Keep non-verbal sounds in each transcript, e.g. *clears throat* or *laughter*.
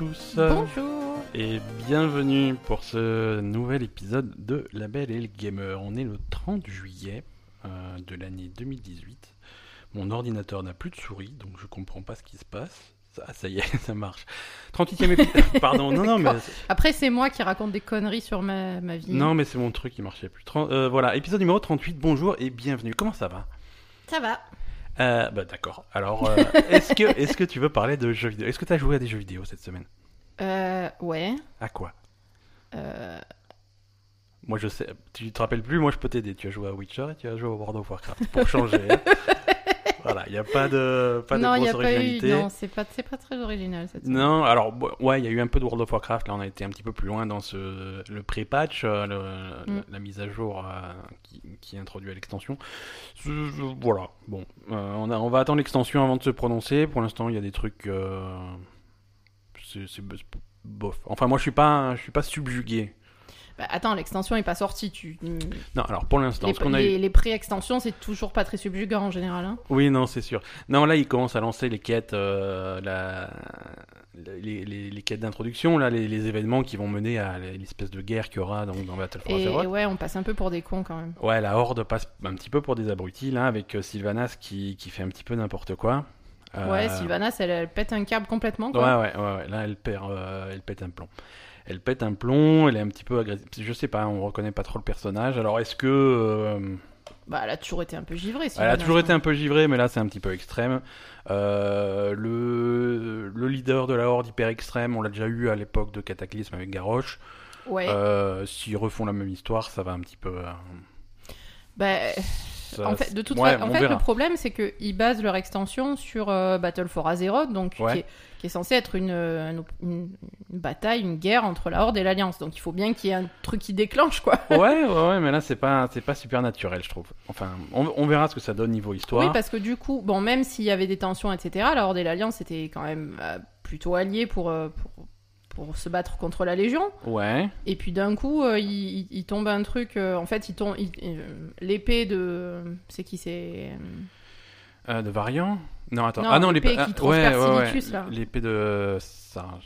tous Bonjour. et bienvenue pour ce nouvel épisode de La Belle et le Gamer. On est le 30 juillet euh, de l'année 2018. Mon ordinateur n'a plus de souris, donc je comprends pas ce qui se passe. Ça, ça y est, *laughs* ça marche. 38e épisode. *laughs* Pardon, non, non, mais, Après, c'est moi qui raconte des conneries sur ma, ma vie. non, mais c'est mon truc qui marchait plus. Euh, voilà, épisode numéro 38. Bonjour et bienvenue. Comment ça va? Ça va. euh, Bah d'accord. Alors, euh, est-ce que, est que tu veux parler de jeux vidéo? Est-ce que tu as joué à des jeux vidéo cette semaine? Euh, ouais. À quoi Euh, Moi je sais, tu te rappelles plus, moi je peux t'aider. Tu as joué à Witcher et tu as joué à World of Warcraft pour *laughs* changer. hein. voilà, il n'y a pas de, pas de non, il grosse n'y a pas eu. originalité. Non, c'est pas, c'est pas très original cette. Non, alors ouais, il y a eu un peu de World of Warcraft. Là, on a été un petit peu plus loin dans ce le pré-patch, euh, le- Mm. la mise à jour euh, qui, qui est introduite à l'extension. Voilà. Bon, euh, on, a, on va attendre l'extension avant de se prononcer. Pour l'instant, il y a des trucs. euh, c'est bof. Enfin, moi, je suis pas, je suis pas subjugué. Bah, attends, l'extension est pas sortie. Tu... Non, alors pour l'instant, Les, ce qu'on a eu. les, les pré-extensions, c'est toujours pas très subjugant en général. Hein. Oui, non, c'est sûr. Non, là, ils commencent à lancer les quêtes, euh, la... les, quêtes d'introduction, là, les, événements qui vont mener à l'espèce de guerre qu'il y aura donc, dans Battle for Azeroth. et ouais, on passe un peu pour des cons quand même. Ouais, la Horde passe un petit peu pour des abrutis, là, avec euh, Sylvanas qui, qui fait un petit peu n'importe quoi. Euh, Ouais, Sylvanas, elle, elle pète un câble complètement. Ouais, Quoi. ouais, ouais, ouais, là, elle, perd, euh, elle pète un plomb. Elle pète un plomb, elle est un petit peu agressive. Je sais pas, on reconnaît pas trop le personnage. Alors, est-ce que. euh, Bah, elle a toujours été un peu givrée. Elle a toujours été un peu givrée, mais là c'est un petit peu extrême. Euh, le, le leader de la Horde hyper extrême, on l'a déjà eu à l'époque de Cataclysme avec Garrosh. Ouais. Euh, S'ils refont la même histoire, ça va un petit peu. euh, Bah, ça- en fait, de toute ouais, fa- en on fait, verra. le problème, c'est qu'ils basent leur extension sur euh, Battle for Azeroth, donc Ouais. qui, est, qui est censé être une, une, bataille, une guerre entre la Horde et l'Alliance. Donc il faut bien qu'il y ait un truc qui déclenche, quoi. ouais, ouais, ouais, mais là c'est pas, c'est pas super naturel, je trouve. Enfin, on, on verra ce que ça donne niveau histoire. Oui, parce que du coup, bon, même s'il y avait des tensions, etc., la Horde et l'Alliance étaient quand même euh, plutôt alliés pour, euh, pour, pour se battre contre la Légion. Ouais, Et puis d'un coup, euh, il, il- il tombe un truc. euh, en fait, il tombe il- euh, l'épée de. C'est qui c'est euh, de variant Non, attends. Non, ah non, l'épée l'épée qui ah, ouais, transperce ouais, ouais. Silitus, là. L'épée de Sargeras.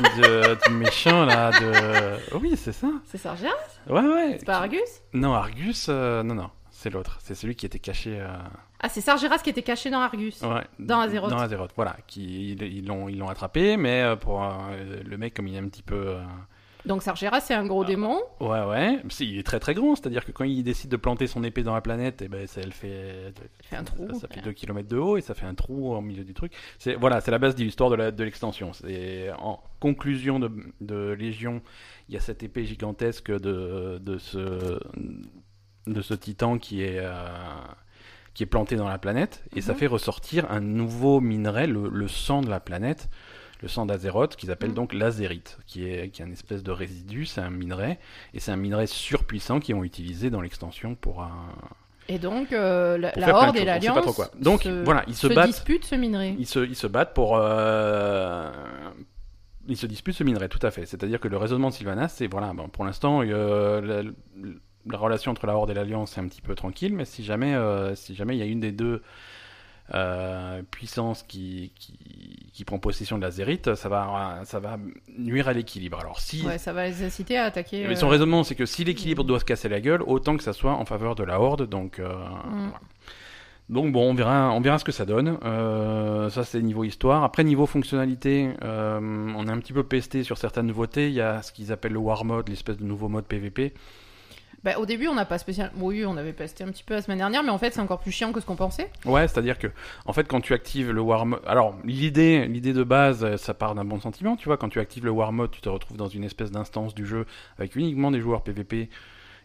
de, du méchant là, de. *laughs* Oui, c'est ça. C'est Sargeras Ouais, ouais. C'est pas Argus? Non, Argus, euh, non, non, c'est l'autre. C'est celui qui était caché. euh, Ah, c'est Sargeras qui était caché dans Argus. ouais, Dans Azeroth. Dans Azeroth, voilà. Qui, ils l'ont ils l'ont attrapé, mais euh, pour euh, le mec, comme il est un petit peu. euh, Donc Sargeras, c'est un gros Ah. démon. Ouais, ouais. Il est très très grand, c'est-à-dire que quand il décide de planter son épée dans la planète, et ben, ça, elle fait. Fait un trou. Ça, ça fait 2 km de haut et ça fait un trou au milieu du truc. C'est voilà, c'est la base de l'histoire de l'extension. C'est en conclusion de, de Légion, il y a cette épée gigantesque de, de ce de ce titan qui est euh, qui est planté dans la planète et ça Mhm. fait ressortir un nouveau minerai, le, le sang de la planète. Le sang d'Azeroth, qu'ils appellent Mhm. donc l'azérite, qui est, qui est un espèce de résidu, c'est un minerai, et c'est un minerai surpuissant qu'ils ont utilisé dans l'extension pour un, Et donc, euh, la, Horde et l'Alliance. Donc, se, voilà, ils se se battent. disputent ce minerai. Ils se, ils se battent pour. euh, Ils se disputent ce minerai, tout à fait. C'est-à-dire que le raisonnement de Sylvanas, c'est voilà, bon, pour l'instant, euh, la, la relation entre la Horde et l'Alliance est un petit peu tranquille, mais si jamais, euh, si jamais il y a une des deux euh, puissances qui, qui, qui prend possession de la Zérite, ça va, ça va nuire à l'équilibre. Alors, si. Ouais, ça va les inciter à attaquer. Mais euh, son raisonnement, c'est que si l'équilibre doit se casser la gueule, autant que ça soit en faveur de la Horde. Donc, Mm. voilà. donc bon, on verra, on verra ce que ça donne. Euh, ça, c'est niveau histoire. Après, niveau fonctionnalité, euh, on est un petit peu pesté sur certaines nouveautés. Il y a ce qu'ils appellent le War Mode, l'espèce de nouveau mode PVP. Bah, au début, on n'a pas spécial. Oui, on avait testé un petit peu la semaine dernière, mais en fait, c'est encore plus chiant que ce qu'on pensait. Ouais, c'est-à-dire que, en fait, quand tu actives le War Mode, alors l'idée, l'idée de base, ça part d'un bon sentiment, tu vois. Quand tu actives le War Mode, tu te retrouves dans une espèce d'instance du jeu avec uniquement des joueurs PVP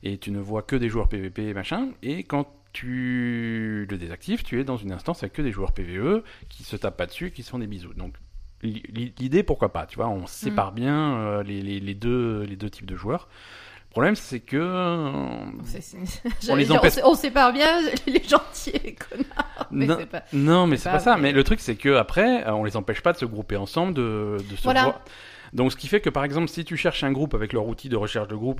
et tu ne vois que des joueurs PVP machin. Et quand tu le désactives, tu es dans une instance avec que des joueurs PVE qui se tapent pas dessus, et qui se font des bisous. Donc li- li- l'idée, pourquoi pas, tu vois, on sépare bien euh, les, les- les deux, les deux types de joueurs. Le problème, c'est que euh, *laughs* On les dire, empêche- sait- on sépare bien *laughs* les gentils et les connards. Mais Non. c'est pas. Non, mais C'est pas pas ça. Mais le truc, c'est que après, euh, on les empêche pas de se grouper ensemble, de, de se Voilà. voir. Donc, ce qui fait que, par exemple, si tu cherches un groupe avec leur outil de recherche de groupe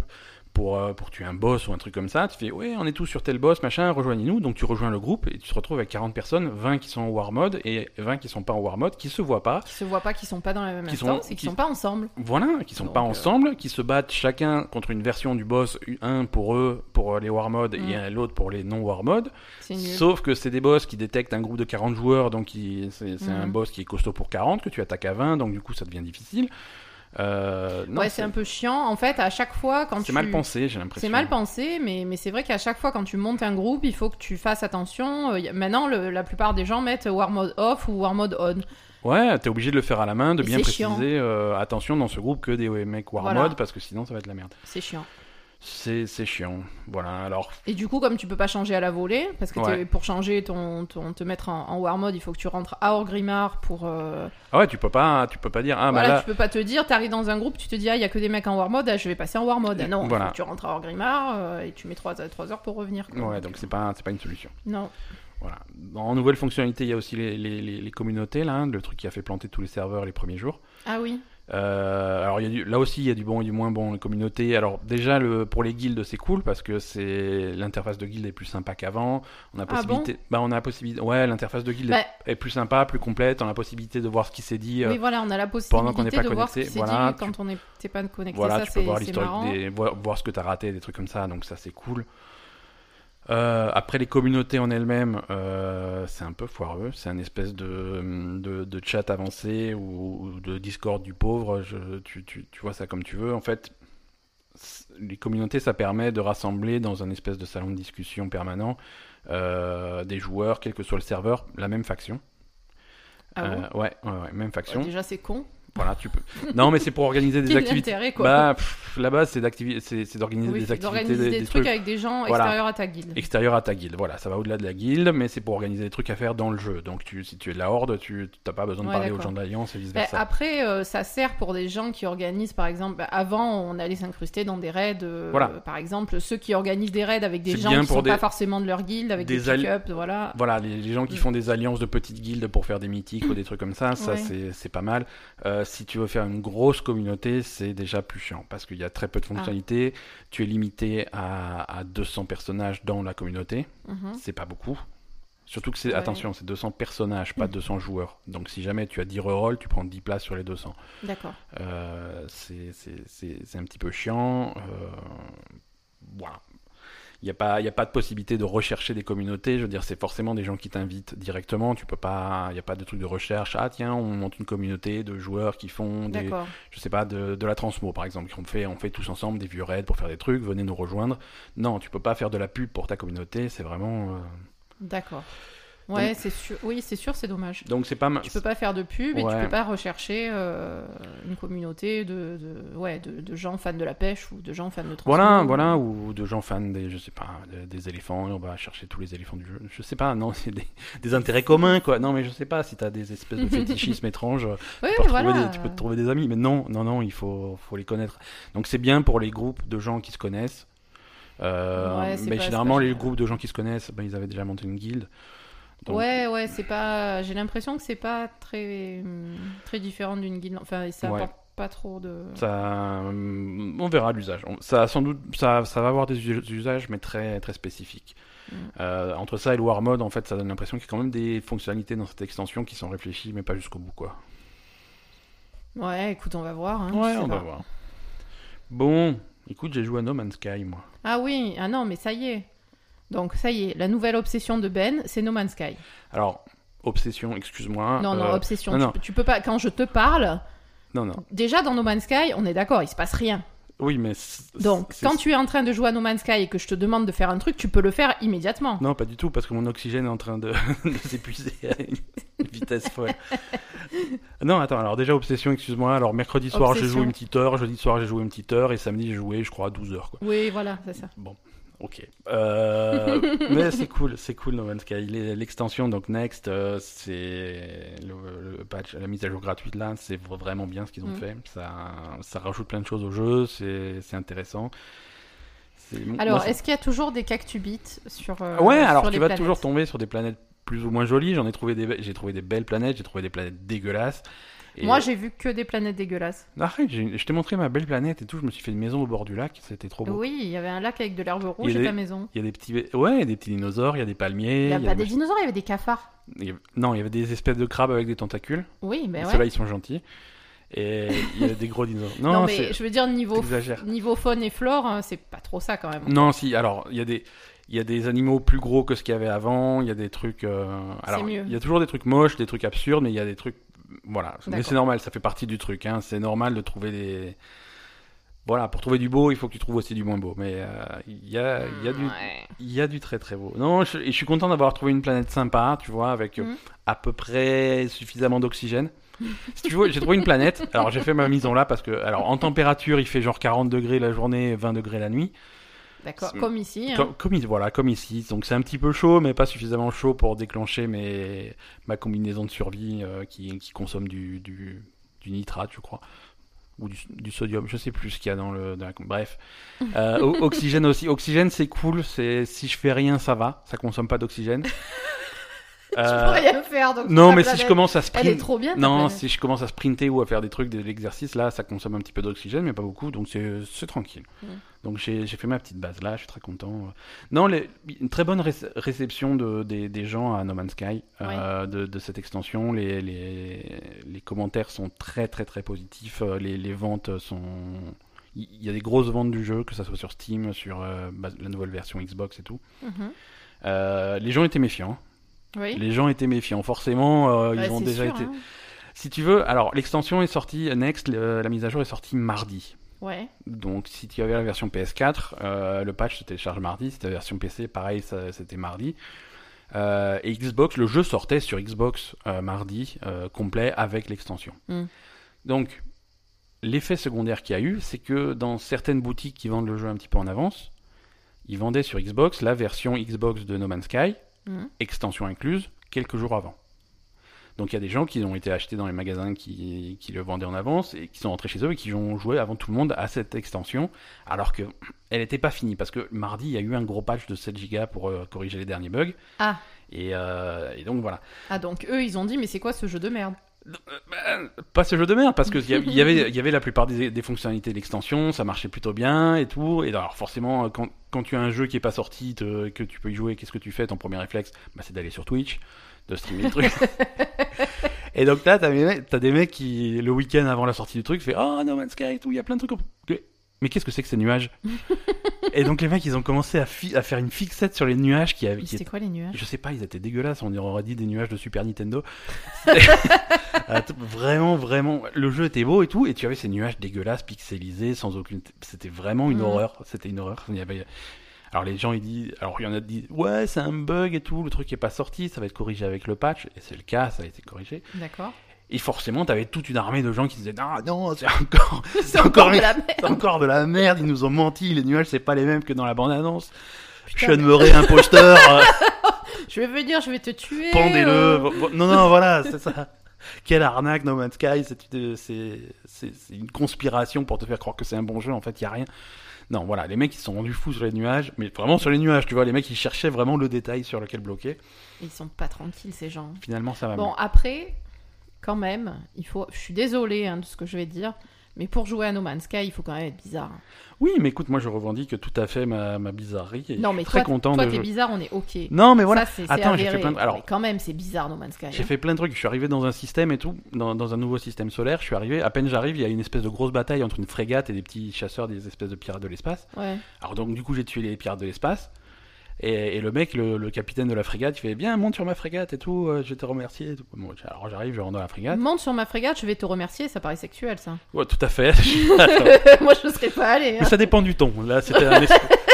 pour, euh, pour tuer un boss ou un truc comme ça. Tu fais, ouais, on est tous sur tel boss, machin, rejoignez-nous. Donc tu rejoins le groupe et tu te retrouves avec 40 personnes, 20 qui sont en war mode et 20 qui sont pas en war mode, qui se voient pas. Qui se voient pas, qui sont pas dans la même Qui sont- instance et qui qui- sont pas ensemble. Voilà, qui sont Donc, pas euh, ensemble, qui se battent chacun contre une version du boss, un pour eux, pour les war mode Mm. et un- l'autre pour les non war mode. Sauf que c'est des boss qui détectent un groupe de 40 joueurs, donc c'est un Mhm. boss qui est costaud pour 40, que tu attaques à 20, donc du coup ça devient difficile. Euh, non, ouais, c'est un peu chiant. En fait, à chaque fois, quand c'est tu. mal pensé, j'ai l'impression. C'est mal pensé, mais, mais c'est vrai qu'à chaque fois, quand tu montes un groupe, il faut que tu fasses attention. Euh, Maintenant, le- la plupart des gens mettent War Mode Off ou War Mode On. Ouais, t'es obligé de le faire à la main, de Et bien c'est préciser, euh, attention dans ce groupe que des mecs war Voilà. mode, parce que sinon ça va être la merde. C'est chiant. C'est c'est chiant. Voilà, alors. Et du coup, comme tu peux pas changer à la volée, parce que Ouais. pour changer ton, ton- te mettre en, en War Mode, il faut que tu rentres à Orgrimmar pour. euh, Ah ouais, tu peux pas, tu peux pas dire, ah bah voilà, là. tu peux pas te dire, t'arrives dans un groupe, tu te dis, ah, il y a que des mecs en War Mode, ah, je vais passer en War Mode. Ah non, il Voilà. tu rentres à Orgrimmar euh, et tu mets 3, heures pour revenir. quoi. Ouais, donc c'est pas, pas une solution. Non. Voilà. En nouvelle fonctionnalité, il y a aussi les, les, les- les communautés, là, hein, le truc qui a fait planter tous les serveurs les premiers jours. Ah oui. Euh, alors il y a du- là aussi il y a du bon et du moins bon les communautés. Alors déjà le, pour les guildes c'est cool parce que c'est l'interface de guilde est plus sympa qu'avant. On a Ah possibilité, bah on a la possibilité, ouais l'interface de guilde Bah, est, est plus sympa, plus complète. On a la possibilité de voir ce qui s'est dit. euh, oui, voilà, on a la pendant qu'on n'est possibilité pas de voir ce connecté, voilà, dit quand on n'était pas connecté. voilà, ça, tu peux voir l'historique des, voir, voir ce que tu as raté, des trucs comme ça. Donc ça c'est cool. Euh, après les communautés en elles-mêmes, euh, c'est un peu foireux. C'est un espèce de, de, de chat avancé ou, ou de Discord du pauvre. Je- tu, tu, tu vois ça comme tu veux. En fait, les communautés, ça permet de rassembler dans un espèce de salon de discussion permanent euh, des joueurs, quel que soit le serveur, la même faction. Ah bon? ouais, ouais, ouais, même faction. Déjà, c'est con. Voilà, tu peux. Non, mais c'est pour organiser des activités. quoi. Bah, pff, la base, c'est d'organiser Oui, des activités, d'organiser des, des, des trucs, trucs avec des gens Voilà. extérieurs à ta guilde. extérieurs à ta guilde. Voilà, ça va au-delà de la guilde, mais c'est pour organiser des trucs à faire dans le jeu. Donc, tu, si tu es de la horde, tu n'as pas besoin de Ouais, parler aux gens de l'Alliance et vice Bah, versa. après, euh, ça sert pour des gens qui organisent, par exemple, bah, avant, on allait s'incruster dans des raids. euh, Voilà. Par exemple, ceux qui organisent des raids avec des gens qui pour sont des- pas forcément de leur guilde, avec des des pick-up, voilà. Voilà, les, les gens qui Mm. font des alliances de petites guildes pour faire des mythiques ou des trucs comme ça, ça c'est pas mal. Euh, si tu veux faire une grosse communauté, c'est déjà plus chiant parce qu'il y a très Ah. peu de fonctionnalités. Tu es limité à, à 200 personnages dans la communauté. Mhm. c'est pas beaucoup. Surtout que c'est, Ouais. attention, c'est 200 personnages, pas 200 joueurs. Donc si jamais tu as 10 rerolls, tu prends 10 places sur les 200. D'accord. Euh, c'est, c'est, c'est, c'est un petit peu chiant. Euh, voilà. Il n'y a, pas- il y a pas de possibilité de rechercher des communautés. Je veux dire, c'est forcément des gens qui t'invitent directement. Tu peux pas, il n'y a pas de truc de recherche. Ah tiens, on monte une communauté de joueurs qui font des, je sais pas, de, de la transmo par exemple. On fait, on fait tous ensemble des vieux raids pour faire des trucs. Venez nous rejoindre. Non, tu peux pas faire de la pub pour ta communauté. C'est vraiment. euh, D'accord. Ouais, c'est sûr. Oui, c'est sûr, c'est dommage. Donc c'est pas mal. Tu peux pas faire de pub et tu Ouais. peux pas rechercher euh, une communauté de, de- ouais, de, de gens fans de la pêche ou de gens fans de. Voilà, voilà, ou de gens fans des, je sais pas, des, des éléphants, et on va chercher tous les éléphants du jeu. Je sais pas, non, *laughs* c'est des, des intérêts communs, quoi. Non, mais je sais pas, si t'as des espèces de *laughs* fétichismes étranges, Oui, tu peux, retrouver voilà. des- tu peux te trouver des amis. Mais non, non, non, il faut, faut les connaître. Donc c'est bien pour les groupes de gens qui se connaissent. Euh, Ouais, mais pas- généralement, les groupes de gens qui se connaissent, ben, ils avaient déjà monté une guilde. Donc, Ouais, ouais, c'est pas. J'ai l'impression que c'est pas très très différent d'une guilde. Enfin, ça Ouais. apporte pas trop de. Ça, hum, on verra l'usage. Ça, sans doute, ça, ça va avoir des us- usages, mais très, très spécifiques. Mm. Euh, entre ça et le War Mode, en fait, ça donne l'impression qu'il y a quand même des fonctionnalités dans cette extension qui sont réfléchies, mais pas jusqu'au bout, quoi. Ouais, écoute, on va voir. hein, Ouais, on va voir. Bon, écoute, j'ai joué à No Man's Sky, moi. Ah oui, ah non, mais ça y est. Donc ça y est, la nouvelle obsession de Ben, c'est No Man's Sky. Alors, obsession, excuse-moi. non, non, euh, obsession. non, tu, non. peux- tu peux pas. Quand je te parle, non, non. déjà dans No Man's Sky, on est d'accord, il se passe rien. Oui, mais. Donc, quand tu es en train de jouer à No Man's Sky et que je te demande de faire un truc, tu peux le faire immédiatement. Non, pas du tout, parce que mon oxygène est en train de, *laughs* de s'épuiser à une vitesse folle. *laughs* non, attends, alors déjà, obsession, excuse-moi. Alors, mercredi soir, j'ai joué une petite heure, jeudi soir, j'ai joué une petite heure, et samedi, j'ai joué, je crois, 12 heures, quoi. Oui, voilà, c'est ça. Bon, ok. Euh, *laughs* mais c'est cool, c'est cool No Man's Sky. L'extension, donc Next, euh, c'est le, le patch, la mise à jour gratuite là, c'est vraiment bien ce qu'ils ont Mm. fait. Ça, ça rajoute plein de choses au jeu, c'est c'est intéressant. Alors, est-ce qu'il y a toujours des cactubites sur euh, ouais, alors sur tu les vas planètes? toujours tomber sur des planètes plus ou moins jolies. J'en ai trouvé des, be- j'ai trouvé des belles planètes, j'ai trouvé des planètes dégueulasses. Et- Moi, j'ai vu que des planètes dégueulasses. Arrête, j'ai- je t'ai montré ma belle planète et tout. Je me suis fait une maison au bord du lac. C'était trop beau. Oui, il y avait un lac avec de l'herbe rouge Il y a et des- ta maison. Il y a des petits, ouais, il y a des petits dinosaures, il y a des palmiers. Il y a il y pas des dinosaures, il y avait des cafards. il y a- Non, il y avait des espèces de crabes avec des tentacules. Oui, mais Et ouais. Ceux-là, ils sont gentils. Et il y a des gros dinosaures. Non, Non, mais c'est- je veux dire, niveau, t'exagères. niveau faune et flore, euh, c'est pas trop ça quand même. Non, si. Alors, il y a des, il y a des animaux plus gros que ce qu'il y avait avant. Il y a des trucs. euh, Alors, mieux. il y a toujours des trucs moches, des trucs absurdes, mais il y a des trucs. Voilà. Mais c'est normal, ça fait partie du truc. Hein. C'est normal de trouver des. Voilà, pour trouver du beau, il faut que tu trouves aussi du moins beau. Mais euh, il y a, y a du, Ouais. il y a du très très beau. Non, je, suis content d'avoir trouvé une planète sympa, tu vois, avec euh, Mhm. à peu près suffisamment d'oxygène. si tu veux, j'ai trouvé une planète. Alors j'ai fait ma maison là parce que, alors en température, il fait genre 40 degrés la journée, 20 degrés la nuit. D'accord, comme ici. hein. Comme, comme ici- voilà, comme ici. Donc c'est un petit peu chaud, mais pas suffisamment chaud pour déclencher mes, ma combinaison de survie euh, qui, qui consomme du, du, du nitrate, je crois. Ou du, du sodium, je sais plus ce qu'il y a dans le. dans la- bref. *laughs* Euh, oxygène aussi. Oxygène, c'est cool. C'est si je fais rien, ça va. Ça consomme pas d'oxygène. *laughs* *laughs* Euh, peux rien faire. Donc non, mais si je commence à Elle est sprinter. trop bien. Non, si je commence à sprinter ou à faire des trucs, de l'exercice, là, ça consomme un petit peu d'oxygène, mais pas beaucoup, donc c'est tranquille. Donc j'ai fait ma petite base là, je suis très content. Non, les- une très bonne réc- réception de, des, des gens à No Man's Sky euh, de, de cette extension. Les, les, les commentaires sont très très très positifs. euh, Les, les ventes sont. Il y a des grosses ventes du jeu, que ça soit sur Steam, sur euh, bah, la nouvelle version Xbox et tout. Mhm. Euh, les gens étaient méfiants. Oui. Les gens étaient méfiants. Forcément, euh, ils ont c'est déjà sûr, été. hein. Si tu veux, alors l'extension est sortie, Next, le- la mise à jour est sortie mardi. Ouais. Donc si tu avais la version PS4, euh, le patch se télécharge mardi. Si tu avais la version PC, pareil, c'était mardi. Euh, et Xbox, le jeu sortait sur Xbox euh, mardi, euh, complet, avec l'extension. Mm. Donc, l'effet secondaire qu'il y a eu, c'est que dans certaines boutiques qui vendent le jeu un petit peu en avance, ils vendaient sur Xbox la version Xbox de No Man's Sky, Mhm. extension incluse, quelques jours avant. Donc il y a des gens qui ont été achetés dans les magasins qui, qui le vendaient en avance et qui sont rentrés chez eux et qui ont joué avant tout le monde à cette extension, alors que *clears throat* elle n'était pas finie parce que mardi il y a eu un gros patch de 7 Go pour euh, corriger les derniers bugs Ah. et, euh, et donc voilà. Ah, donc eux, ils ont dit, mais c'est quoi ce jeu de merde? Pas ce jeu de merde parce que il y, avait il y avait la plupart des, des fonctionnalités de l'extension ça marchait plutôt bien et tout. Et alors forcément quand, quand tu as un jeu qui est pas sorti te- que tu peux y jouer qu'est-ce que tu fais? Ton premier réflexe bah, c'est d'aller sur Twitch de streamer le truc. *laughs* Et donc là t'as des, mecs- t'as des mecs qui le week-end avant la sortie du truc fait oh No Man's Sky et tout il y a plein de trucs mais qu'est-ce que c'est que ces nuages et donc les mecs ils ont commencé à, faire une fixette sur les nuages qui, avaient- C'était quoi les nuages? Je sais pas, ils étaient dégueulasses, on aurait dit des nuages de Super Nintendo. *laughs* Ah, vraiment, vraiment, le jeu était beau et tout, et tu avais ces nuages dégueulasses, pixelisés, sans aucune. C'était vraiment une Mhm. horreur. C'était une horreur. Il y avait... Alors les gens ils disent, alors il y en a qui disent, ouais c'est un bug et tout, le truc est pas sorti, ça va être corrigé avec le patch, et c'est le cas, ça a été corrigé. D'accord. Et forcément, t'avais toute une armée de gens qui disaient, non, non, c'est encore, *laughs* C'est encore de la merde. encore de la merde, ils nous ont menti, les nuages c'est pas les mêmes que dans la bande annonce. Putain, Sean Murray, imposteur. euh, *laughs* Je vais venir, je vais te tuer. Pendez-le. euh. Non, non, voilà, c'est ça. Quelle arnaque, No Man's Sky. C'est une, conspiration pour te faire croire que c'est un bon jeu. En fait, il y a rien. Non, voilà, les mecs ils se sont rendus fous sur les nuages, mais vraiment sur les nuages, tu vois, les mecs ils cherchaient vraiment le détail sur lequel bloquer. Ils sont pas tranquilles, ces gens. Finalement, ça va Bon, mieux. après, quand même, il faut. Je suis désolée hein, de ce que je vais dire, mais pour jouer à No Man's Sky, il faut quand même être bizarre. Oui, mais écoute, moi je revendique tout à fait ma, ma bizarrerie. Et non, je mais suis très toi, content toi de t'es bizarre, on est ok. Non, mais voilà. Ça, c'est Attends, j'ai fait plein de- alors- Mais quand même, c'est bizarre No Man's Sky. J'ai hein. fait plein de trucs. Je suis arrivé dans un système et tout, dans, dans un nouveau système solaire. Je suis arrivé, à peine j'arrive, il y a une espèce de grosse bataille entre une frégate et des petits chasseurs, des espèces de pirates de l'espace. Ouais. Alors donc du coup j'ai tué les pirates de l'espace. Et, et le mec, le, le capitaine de la frégate, il fait bien monte sur ma frégate et tout, euh, je vais te remercier. Et tout. Bon, alors j'arrive, je rentre dans la frégate. Monte sur ma frégate, je vais te remercier, ça paraît sexuel ça. Ouais, tout à fait. *laughs* Moi je serais pas allé. Mais ça dépend du ton. Là, c'était un, es-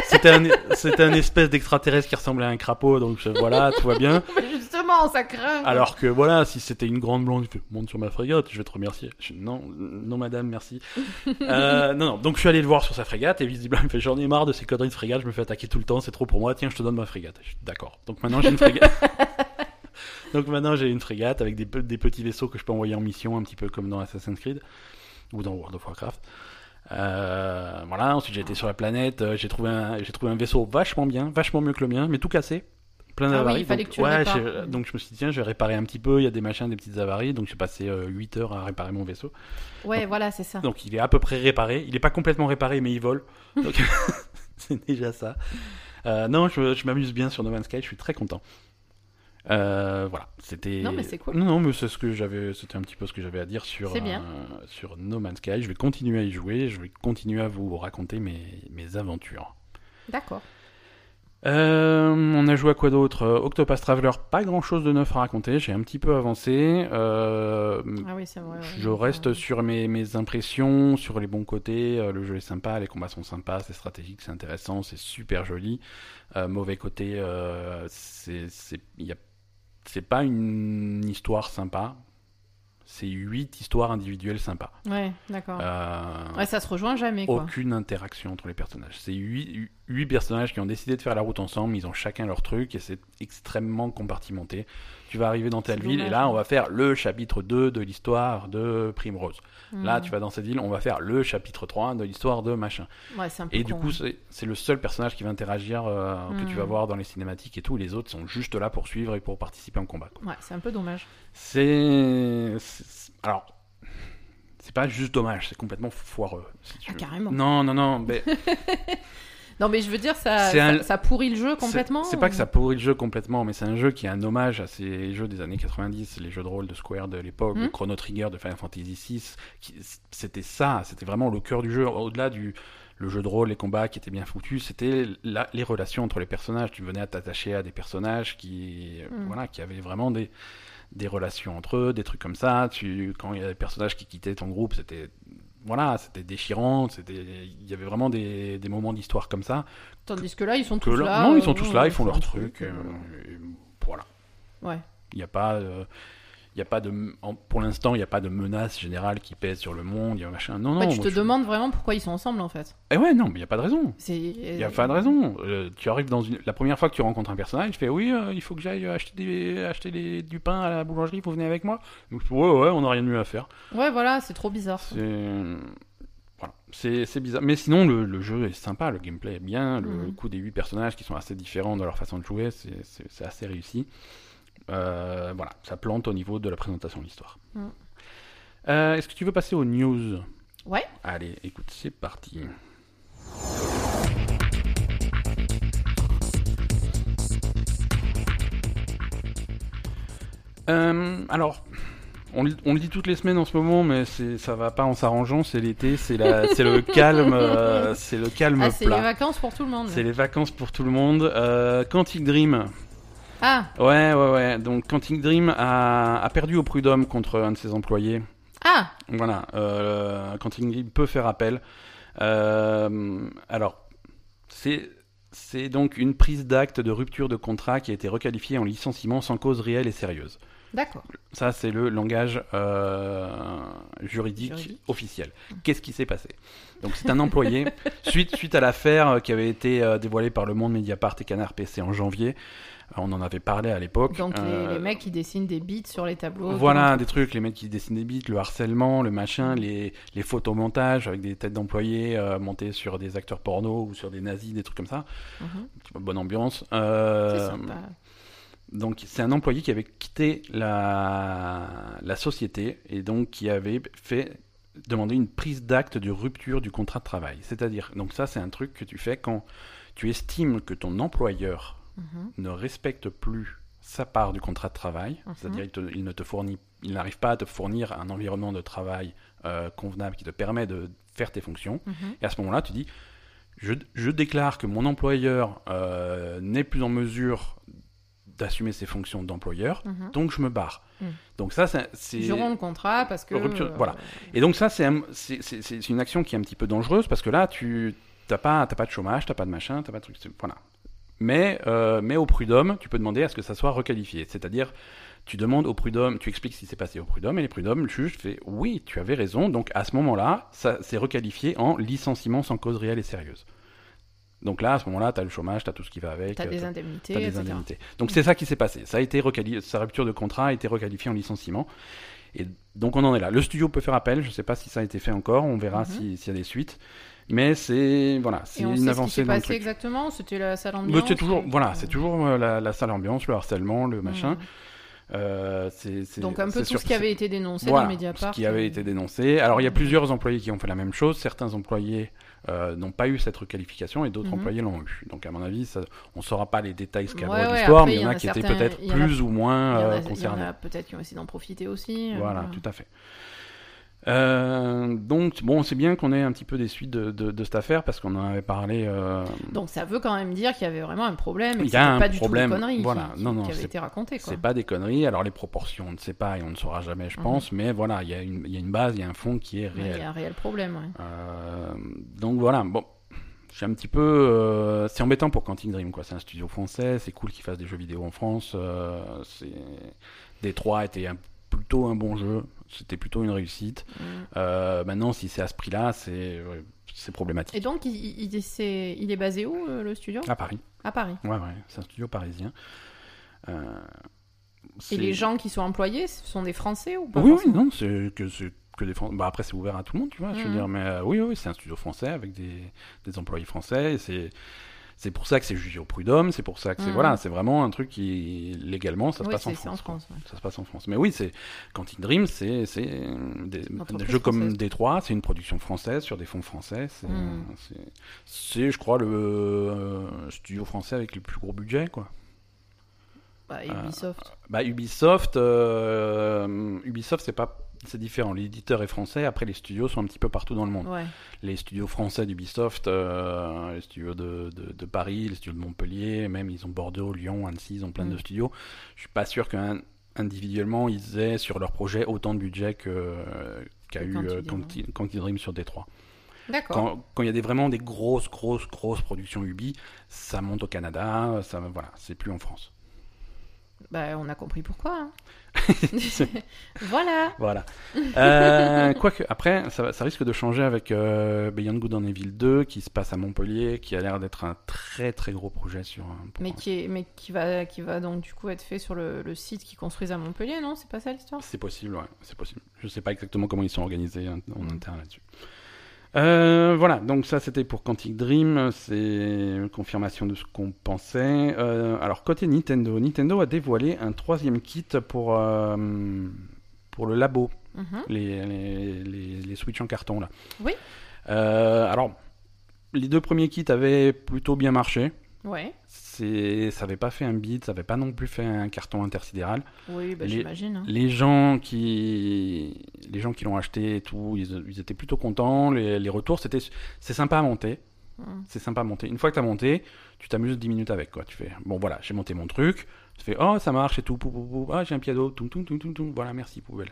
c'était un, c'était un espèce d'extraterrestre qui ressemblait à un crapaud, donc je- voilà, tout va bien. *laughs* Justement, ça craint. Alors que voilà, si c'était une grande blonde, monte sur ma frégate, je vais te remercier. Je, non, non madame, merci. *laughs* Euh, non, non. Donc je suis allé le voir sur sa frégate et visiblement il me fait j'en ai marre de ces conneries de frégate, je me fais attaquer tout le temps, c'est trop pour moi. Tiens, je te donne ma frégate. Je d'accord. Donc maintenant j'ai une frégate. *laughs* Donc maintenant j'ai une frégate avec des, pe- des petits vaisseaux que je peux envoyer en mission, un petit peu comme dans Assassin's Creed ou dans World of Warcraft. Euh, voilà. Ensuite j'ai été sur la planète, euh, j'ai trouvé un, j'ai trouvé un vaisseau vachement bien, vachement mieux que le mien, mais tout cassé, plein Ah oui, il fallait donc, que tu ouais, donc je me suis dit, tiens, je vais réparer un petit peu. Il y a des machins, des petites avaries. Donc j'ai passé 8 heures à réparer mon vaisseau. Ouais, voilà, c'est ça. Donc il est à peu près réparé. Il n'est pas complètement réparé, mais il vole. *laughs* Donc *laughs* c'est déjà ça. Euh, non, je, je m'amuse bien sur No Man's Sky. Je suis très content. Euh, voilà, c'était. Non, mais c'est cool. Non, non, mais c'est ce que j'avais. C'était un petit peu ce que j'avais à dire sur bien. euh, sur No Man's Sky. Je vais continuer à y jouer. Je vais continuer à vous raconter mes mes aventures. D'accord. Euh, on a joué à quoi d'autre? Euh, Octopath Traveler, pas grand chose de neuf à raconter. J'ai un petit peu avancé. Euh, Ah oui, c'est vrai. ouais. je reste sur mes, mes impressions, sur les bons côtés. Le jeu est sympa, les combats sont sympas, c'est stratégique, c'est intéressant, c'est super joli. Euh, mauvais côté, c'est pas une histoire sympa. C'est huit histoires individuelles sympas. Ouais, d'accord. Euh, Ouais, ça se rejoint jamais, quoi. aucune interaction entre les personnages. C'est huit, huit personnages qui ont décidé de faire la route ensemble, ils ont chacun leur truc et c'est extrêmement compartimenté. Tu vas arriver dans telle ville et là on va faire le chapitre 2 de l'histoire de Primrose. Là Hmm. tu vas dans cette ville, on va faire le chapitre 3 de l'histoire de machin. Ouais, c'est un peu Et du coup hein. c'est le seul personnage qui va interagir euh, que tu vas Hmm. voir dans les cinématiques et tout. Les autres sont juste là pour suivre et pour participer en combat. quoi. Ouais, c'est un peu dommage. C'est... c'est- Alors... C'est pas juste dommage, c'est complètement foireux. si tu Ah, veux. carrément. Non, non, non. mais *laughs* Non, mais je veux dire, ça, un- ça, ça pourrit le jeu complètement. C'est pas que ça pourrit le jeu complètement, mais c'est un jeu qui est un hommage à ces jeux des années 90, les jeux de rôle de Square de l'époque, le Chrono Trigger de Final Fantasy VI. C'était ça, c'était vraiment le cœur du jeu. Au-delà du le jeu de rôle, les combats qui étaient bien foutus, c'était la- les relations entre les personnages. Tu venais à t'attacher à des personnages qui, Mhm. voilà, qui avaient vraiment des des relations entre eux, des trucs comme ça. Tu, quand il y a des personnages qui quittaient ton groupe, c'était voilà, c'était déchirant. C'était, il y avait vraiment des, des moments d'histoire comme ça. Tandis que là, ils sont tous là- non, ils euh, sont tous bon, là, ils euh, font leur truc. euh, euh, voilà. Ouais. Il n'y a pas, euh, y a pas de, pour l'instant, il n'y a pas de menace générale qui pèse sur le monde. Y a machin. Non, non. Tu te je- demandes vraiment pourquoi ils sont ensemble en fait. Eh ouais, non, mais il n'y a pas de raison. Il n'y a pas de raison. Euh, tu arrives dans une, la première fois que tu rencontres un personnage, tu fais oui, euh, il faut que j'aille acheter des, acheter des- du pain à la boulangerie. Vous venez avec moi. Donc ouais, ouais, on n'a rien de mieux à faire. Ouais, voilà, c'est trop bizarre. C'est voilà, c'est c'est bizarre. Mais sinon, le, le jeu est sympa, le gameplay est bien, le Mhm. coup des huit personnages qui sont assez différents dans leur façon de jouer, c'est assez réussi. Euh, voilà, ça plante au niveau de la présentation de l'histoire. Mhm. Euh, Est-ce que tu veux passer aux news? Ouais. Allez, écoute, c'est parti. Euh, alors, on, le- on le dit toutes les semaines en ce moment, mais ça va pas en s'arrangeant. C'est l'été, *laughs* c'est le calme, euh, c'est le calme Ah, c'est les vacances pour tout le monde. C'est les vacances pour tout le monde. Euh, Quantic Dream, Ah, ouais, ouais, ouais. Donc Quantic Dream a, a perdu au prud'homme contre un de ses employés. ah, Voilà, euh, Quantic Dream peut faire appel. Euh, alors, c'est c'est donc une prise d'acte de rupture de contrat qui a été requalifiée en licenciement sans cause réelle et sérieuse. d'accord. Ça, c'est le langage euh, juridique, Juridique. officiel. Qu'est-ce qui s'est passé? Donc, c'est un employé, *laughs* suite, suite à l'affaire euh, qui avait été dévoilée par le Monde Mediapart et Canard PC en janvier, euh, on en avait parlé à l'époque. Donc les, Euh, les mecs qui dessinent des bits sur les tableaux. voilà, de- des trucs, les mecs qui dessinent des bits, le harcèlement, le machin, les, les photomontages avec des têtes d'employés euh, montées sur des acteurs porno ou sur des nazis, des trucs comme ça. Mhm, bonne ambiance. Euh, sympa. donc c'est un employé qui avait quitté la, la société et donc qui avait fait demander une prise d'acte de rupture du contrat de travail. C'est-à-dire, donc ça c'est un truc que tu fais quand tu estimes que ton employeur Ne respecte plus sa part du contrat de travail, Mhm. c'est-à-dire il, ne te fournit, il n'arrive pas à te fournir un environnement de travail euh, convenable qui te permet de faire tes fonctions. mhm. Et à ce moment-là, tu dis, je, je déclare que mon employeur euh, n'est plus en mesure d'assumer ses fonctions d'employeur, Mhm. donc je me barre. Donc ça, c'est... Je romps le contrat parce que. Rupture, euh, voilà. Et donc ça, c'est un- c'est- c'est- c'est une action qui est un petit peu dangereuse parce que là, tu n'as pas, t'as pas de chômage, t'as pas de machin, t'as pas de truc. Voilà. Mais, euh, mais au prud'homme, tu peux demander à ce que ça soit requalifié. C'est-à-dire, tu demandes au prud'homme, tu expliques ce qui s'est passé au prud'homme, et les prud'hommes, le juge fait oui, tu avais raison. Donc à ce moment-là, ça c'est requalifié en licenciement sans cause réelle et sérieuse. Donc là, à ce moment-là, tu as le chômage, tu as tout ce qui va avec. T'as euh, des indemnités, T'as des indemnités. Donc c'est ça qui s'est passé. Ça a été requali- sa rupture de contrat a été requalifiée en licenciement. Et donc on en est là. Le studio peut faire appel, je sais pas si ça a été fait encore, on verra Mhm. si- s'il y a des suites. Mais c'est voilà, c'est une sait ce qui avancée s'est dans le passé truc. exactement? C'était la salle ambiance c'est toujours voilà, c'est toujours euh, la, la salle ambiance, le harcèlement, le Mm. machin. Euh, c'est- c'est- Donc un peu tout ce qui avait été dénoncé voilà, dans Mediapart. ce qui avait et- été dénoncé. Alors il y a Mhm. plusieurs employés qui ont fait la même chose. Certains employés euh, n'ont pas eu cette requalification et d'autres Mhm. employés l'ont eu. Donc à mon avis, ça, on saura pas les détails a Ouais, ouais, l'histoire, mais il y en a qui étaient peut-être a- plus ou moins euh, il y en concernés. a peut-être qui ont essayé d'en profiter aussi. euh, Voilà, tout à fait. Euh, donc bon, c'est bien qu'on ait un petit peu des suites de, de- de cette affaire parce qu'on en avait parlé. euh, Donc ça veut quand même dire qu'il y avait vraiment un problème. et Il y a un pas du problème, tout des conneries voilà. qui, Non, non, qui avaient été racontées. C'est pas des conneries. Alors les proportions, on ne sait pas et on ne saura jamais, je Mhm. pense. Mais voilà, il y, a une- il y a une base, il y a un fond qui est Ouais, Il réel. y a un réel problème. ouais. Euh, donc voilà, bon, j'ai un petit peu, c'est embêtant pour Quantic Dream quoi. C'est un studio français, c'est cool qu'ils fassent des jeux vidéo en France. Détroit était un- plutôt un bon jeu, c'était plutôt une réussite. Mm. Euh, maintenant, si c'est à ce prix-là, c'est c'est problématique. Et donc il, est basé où euh, le studio? À Paris, À Paris. ouais, ouais, c'est un studio parisien. Euh, Et les gens qui sont employés ce sont des Français ou pas Oui, oui, non, c'est que que des Fran- Bah après, c'est ouvert à tout le monde, tu vois. Je veux Mhm. dire, mais euh, oui, oui, c'est un studio français avec des, des employés français. C'est c'est pour ça que c'est jugé au prud'homme. C'est pour ça que c'est Mhm. voilà, c'est vraiment un truc qui légalement ça se passe en France. ouais. Ça se passe en France. Mais oui, c'est Quantic Dream, c'est c'est des, des jeux comme française. Détroit, c'est une production française sur des fonds français. C'est c'est, je crois, le euh, studio français avec le plus gros budget, quoi. Bah, Euh, Ubisoft. Bah, Ubisoft, euh, Ubisoft, c'est pas, c'est différent. L'éditeur est français. Après, les studios sont un petit peu partout dans le monde. Ouais. Les studios français d'Ubisoft, euh, les studios de, de, de Paris, les studios de Montpellier, même ils ont Bordeaux, Lyon, Annecy, ils ont plein Mm. de studios. Je suis pas sûr qu'individuellement ils aient sur leur projet autant de budget qu'a Que eu Quantic euh, Dream, Quantic Quantic Dream sur Détroit. D'accord. Quand quand il y a des, vraiment des grosses, grosses, grosses productions Ubi, ça monte au Canada, ça voilà, c'est plus en France. Bah, on a compris pourquoi. hein. *laughs* *laughs* voilà. Voilà. Euh, Quoique, après, ça, risque de changer avec euh, Beyond Good and Evil 2 qui se passe à Montpellier, qui a l'air d'être un très très gros projet sur un. pour Mais qui, est, mais qui, va, qui va donc du coup être fait sur le, le site qu'ils construisent à Montpellier, non? C'est pas ça l'histoire? C'est possible, ouais, c'est possible. Je sais pas exactement comment ils sont organisés en, en interne là-dessus. Euh, voilà, donc ça c'était pour Quantic Dream, c'est une confirmation de ce qu'on pensait. Euh, alors côté Nintendo, Nintendo a dévoilé un troisième kit pour, euh, pour le labo, Mhm. les, les, les, les Switch en carton là. Oui. Alors, les deux premiers kits avaient plutôt bien marché. Ouais. C'est, ça n'avait pas fait un beat, ça n'avait pas non plus fait un carton intersidéral. Oui, bah, Les- j'imagine. hein. Les gens qui, les gens qui l'ont acheté et tout, ils, ils étaient plutôt contents. Les, les retours, c'était, c'est sympa à monter. Mhm. C'est sympa à monter. Une fois que tu as monté, tu t'amuses 10 minutes avec. Quoi. Tu fais, bon voilà, j'ai monté mon truc. Tu fais, oh ça marche et tout. pou, pou, pou. Ah, j'ai un piano. Toum, toum, toum, toum, toum. Voilà, merci, poubelle.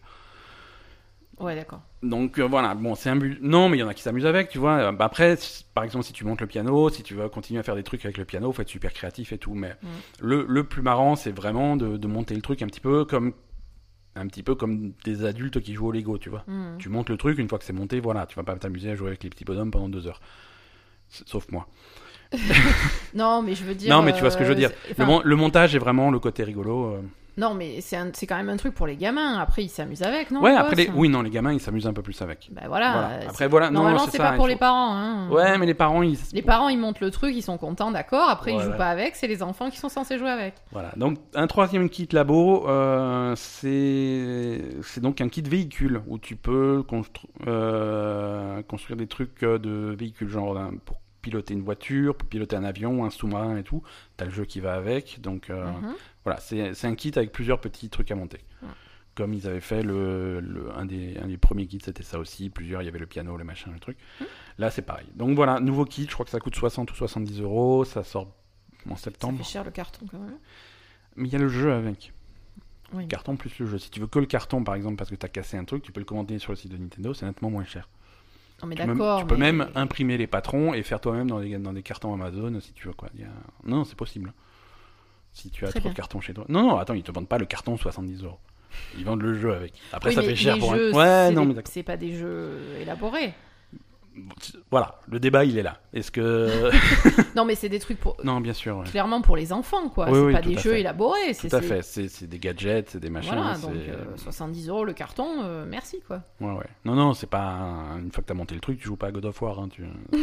Ouais, d'accord. Donc euh, voilà, bon, c'est un but. Non, mais il y en a qui s'amusent avec, tu vois. Bah, après, si- par exemple, si tu montes le piano, si tu veux continuer à faire des trucs avec le piano, faut être super créatif et tout. Mais Mm. le, le plus marrant, c'est vraiment de, de monter le truc un petit peu comme un petit peu comme des adultes qui jouent au Lego, tu vois. Mhm. Tu montes le truc, une fois que c'est monté, voilà, tu vas pas t'amuser à jouer avec les petits bonhommes pendant deux heures. Sauf moi. *laughs* Non, mais je veux dire. non, mais tu vois ce que je veux euh, dire. mon- le montage est vraiment le côté rigolo. euh. Non, mais c'est quand même un truc pour les gamins. Après, ils s'amusent avec, non ouais, les après, les... gosses oui, non, les gamins, ils s'amusent un peu plus avec. Bah voilà. Voilà. Après, voilà, non, Normalement, c'est pas pour faut- les parents. Hein. Ouais, mais les parents, ils. Les parents, ils montent le truc, ils sont contents, d'accord. Après, ils jouent pas avec. C'est les enfants qui sont censés jouer avec. Voilà, donc un troisième kit labo, euh, c'est c'est donc un kit véhicule où tu peux constru- euh, construire des trucs euh, de véhicules, genre pour piloter une voiture, pour piloter un avion, un sous-marin et tout. T'as le jeu qui va avec, donc euh, Mhm. voilà, c'est c'est un kit avec plusieurs petits trucs à monter. Comme ils avaient fait le, le- un, des, un des premiers kits, c'était ça aussi. Plusieurs, il y avait le piano, le machin, le truc. Mhm. Là, c'est pareil. Donc voilà, nouveau kit, je crois que ça coûte 60 ou 70 euros. Ça sort en Ça septembre. fait cher le carton quand même. Mais il y a le jeu avec. Oui. Carton plus le jeu. Si tu veux que le carton, par exemple, parce que tu as cassé un truc, tu peux le commander sur le site de Nintendo, c'est nettement moins cher. Non, mais Tu, peux- d'accord. tu peux mais- même imprimer les patrons et faire toi-même dans des, dans des cartons Amazon si tu veux. quoi. Il y a- Non, c'est possible. Si tu as Très trop bien. de cartons chez toi. Non, non, attends, ils te vendent pas le carton 70 euros. Ils vendent le jeu avec. Après, Oui, ça fait cher pour jeux, un. Ouais, c'est non, des- mais d'accord. c'est pas des jeux élaborés. Voilà, le débat il est là. Est-ce que *laughs* Non, mais c'est des trucs pour. non, bien sûr. ouais. Clairement pour les enfants, quoi. Oui, c'est oui, pas des jeux fait. élaborés. C'est Tout à fait. C'est c'est des gadgets, c'est des machins. Voilà, donc euh, 70 euros le carton, euh, merci, quoi. Ouais, ouais. Non, non, c'est pas. un- Une fois que t'as monté le truc, tu joues pas à God of War. Hein, tu... *laughs*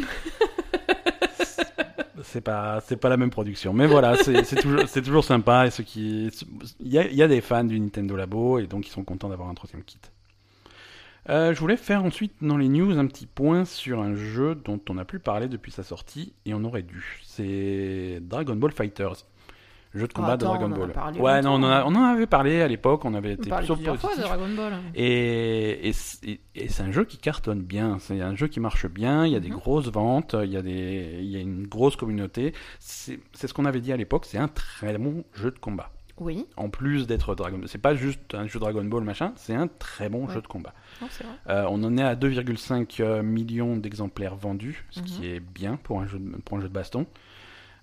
c'est pas, c'est pas la même production. Mais voilà, c'est c'est toujours, c'est toujours sympa. Et ceux qui, il y a, il y a des fans du Nintendo Labo et donc ils sont contents d'avoir un troisième kit. Euh, je voulais faire ensuite dans les news un petit point sur un jeu dont on n'a plus parlé depuis sa sortie et on aurait dû. C'est Dragon Ball Fighters. Jeu de combat attends, de Dragon on Ball. ouais, non, on en, a- longtemps. on en avait parlé à l'époque, on avait On été parle plutôt plusieurs fois de. Dragon Ball. Et, et, c'est- et c'est un jeu qui cartonne bien. C'est un jeu qui marche bien. Il y a des Mhm. grosses ventes. Il y a, des, il y a une grosse communauté. C'est ce qu'on avait dit à l'époque. C'est un très bon jeu de combat. Oui, En plus d'être Dragon Ball. C'est pas juste un jeu Dragon Ball machin. C'est un très bon Ouais. jeu de combat. non, c'est vrai. Euh, on en est à 2,5 euh, millions d'exemplaires vendus. Ce Mhm. qui est bien pour un jeu de, pour un jeu de baston.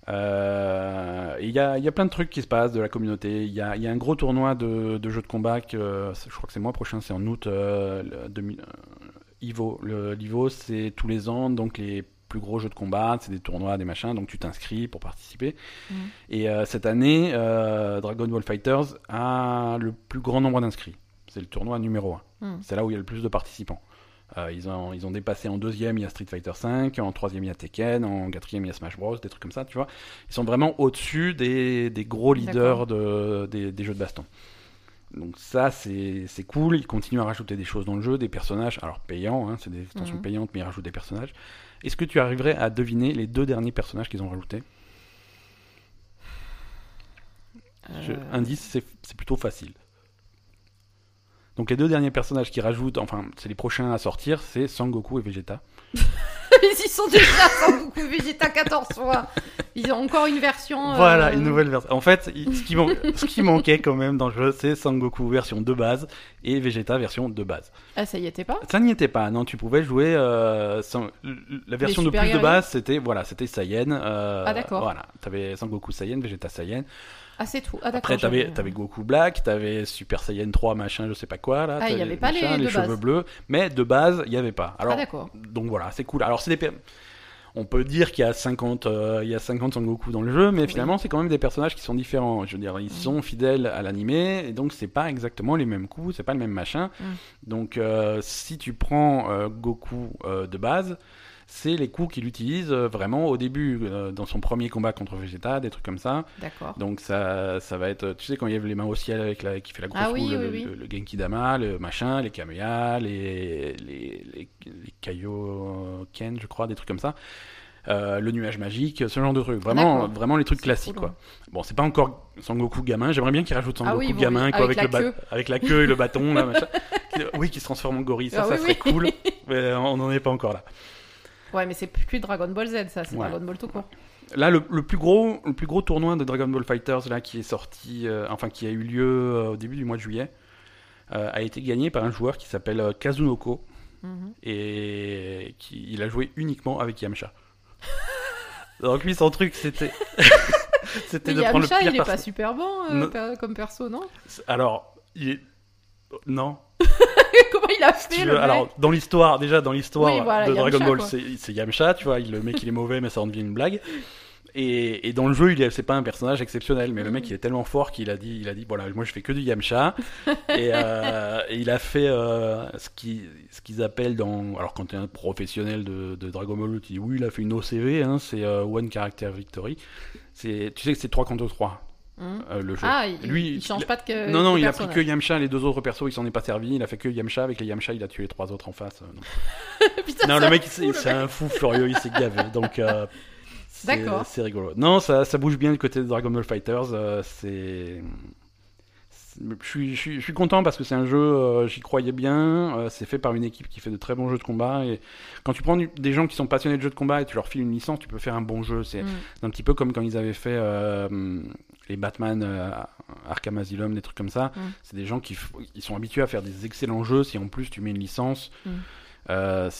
Euh, Il y, a, y a plein de trucs qui se passent de la communauté. Il y a, y a un gros tournoi de, de jeux de combat que je crois que c'est le mois prochain, c'est en août euh, le 2000, Ivo. Le, L'Ivo, c'est tous les ans, donc les plus gros jeux de combat, c'est des tournois, des machins, donc tu t'inscris pour participer. Mhm. Et euh, cette année, euh, Dragon Ball Fighters a le plus grand nombre d'inscrits. C'est le tournoi numéro 1. Mhm. C'est là où il y a le plus de participants. Euh, ils, ont, ils ont dépassé en deuxième, il y a Street Fighter V, en troisième, il y a Tekken, en quatrième, il y a Smash Bros, des trucs comme ça, tu vois. Ils sont vraiment au-dessus des, des gros leaders de, des, des jeux de baston. Donc ça, c'est cool. Ils continuent à rajouter des choses dans le jeu, des personnages, alors payants, hein, c'est des extensions Mhm. payantes, mais ils rajoutent des personnages. Est-ce que tu arriverais à deviner les deux derniers personnages qu'ils ont rajoutés? Je- Euh, Indice, c'est c'est plutôt facile. Donc les deux derniers personnages qui rajoutent, enfin c'est les prochains à sortir, c'est Sangoku et Vegeta. *laughs* Mais ils sont déjà sans beaucoup Vegeta 14 fois. Ils ont encore une version. euh, Voilà, une nouvelle version. En fait, il- ce qui, man- ce qui manquait quand même dans le jeu, c'est Sangoku version de base et Vegeta version de base. Ah, ça y était pas? Ça n'y était pas, non, tu pouvais jouer euh, sans- la version de super plus de guerriers base, c'était voilà, c'était Saiyan. euh, Ah, d'accord. Voilà, t'avais Sangoku Saiyan, Vegeta Saiyan. Ah, c'est tout. Ah. Après, t'avais avais Goku Black, t'avais Super Saiyan 3, machin, je sais pas quoi là. Ah, il avait pas les cheveux base. bleus, mais de base, il y avait pas. Alors, Ah, d'accord. donc voilà, c'est cool. Alors c'est des on peut dire qu'il y a 50 euh, il y a 50 Sangoku dans le jeu, mais Oui. finalement c'est quand même des personnages qui sont différents. Je veux dire, ils Mm. sont fidèles à l'animé et donc c'est pas exactement les mêmes coups, c'est pas le même machin. Mm. Donc euh, si tu prends euh, Goku euh, de base, c'est les coups qu'il utilise euh, vraiment au début euh, dans son premier combat contre Vegeta, des trucs comme ça. D'accord. Donc ça, ça va être, tu sais, quand il y avait les mains au ciel avec la, qui fait la grosse Ah oui, oui, le- oui. le- le Genki Dama, le machin, les Kameha, les, les, les, les Kaioken, je crois, des trucs comme ça. Euh, le nuage magique, ce genre de trucs. Vraiment, vraiment les trucs classiques, cool, quoi. Bon, c'est pas encore Sangoku gamin. J'aimerais bien qu'il rajoute Sangoku Ah oui, bon, gamin, quoi, avec la le queue. avec la queue et le bâton, là, machin. *laughs* Qui- Oui, qui se transforme en gorille. Ça, Ah ça oui, serait cool. *laughs* Mais on n'en est pas encore là. Ouais, mais c'est plus Dragon Ball Z, ça. C'est Ouais. Dragon Ball tout court. Là, le, le plus gros, le plus gros tournoi de Dragon Ball Fighters là qui est sorti, euh, enfin qui a eu lieu euh, au début du mois de juillet, euh, a été gagné par un joueur qui s'appelle Kazunoko Mhm. et qui il a joué uniquement avec Yamcha. *laughs* Donc lui, son truc, c'était *laughs* c'était de prendre le Yamcha, pire il est pas super bon comme perso, non? Alors, il est... non. Comment il a Si fait tu le veux, mec alors dans l'histoire, déjà dans l'histoire Oui, voilà, de Dragon Ball, c'est Yamcha, tu vois, il, le mec il est mauvais mais ça en devient une blague. Et, et dans le jeu, il c'est pas un personnage exceptionnel, mais le mec Mhm. il est tellement fort qu'il a dit, il a dit, voilà, moi je fais que du Yamcha. *laughs* et, euh, et il a fait euh, ce qui, ce qu'ils appellent dans, alors quand tu es un professionnel de, de Dragon Ball, tu dis oui, il a fait une OCV, hein, c'est euh, One Character Victory. C'est, tu sais que c'est 3 contre 3 Mhm. euh, le jeu. Ah, il, Lui, il change pas de que. non, non, il a pris que. Yamcha, les deux autres persos, il s'en est pas servi, il a fait que Yamcha, avec les Yamcha, il a tué les trois autres en face. euh, non. *laughs* Putain, Non, c'est le mec, c'est un fou furieux, il s'est gavé. Donc, euh, c'est rigolo. Non, ça, ça bouge bien du côté de Dragon Ball Fighters. c'est. Je suis, je, suis, je suis content parce que c'est un jeu, euh, j'y croyais bien. euh, c'est fait par une équipe qui fait de très bons jeux de combat. Et quand tu prends des gens qui sont passionnés de jeux de combat et tu leur files une licence, tu peux faire un bon jeu. C'est c'est un petit peu comme quand ils avaient fait euh, les Batman, euh, Arkham Asylum, des trucs comme ça. Mm. C'est des gens qui ils sont habitués à faire des excellents jeux. Si en plus tu mets une licence, Mm. euh,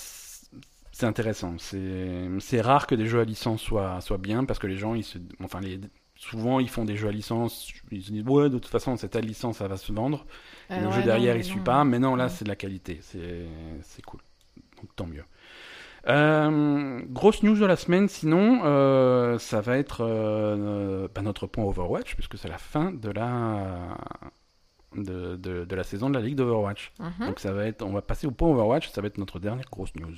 c'est intéressant. C'est rare que des jeux à licence soient, soient bien parce que les gens, ils se, enfin les, souvent ils font des jeux à licence, ils se disent ouais de toute façon c'est telle licence, ça va se vendre. Et Euh, le ouais, jeu non, derrière mais il suit non. pas. Mais non là Ouais. c'est de la qualité, c'est cool. Donc tant mieux. Euh, grosse news de la semaine, sinon, euh, ça va être euh, bah, notre point Overwatch, puisque c'est la fin de la, de, de- de la saison de la Ligue d'Overwatch. Mhm. Donc ça va être, on va passer au point Overwatch, ça va être notre dernière grosse news.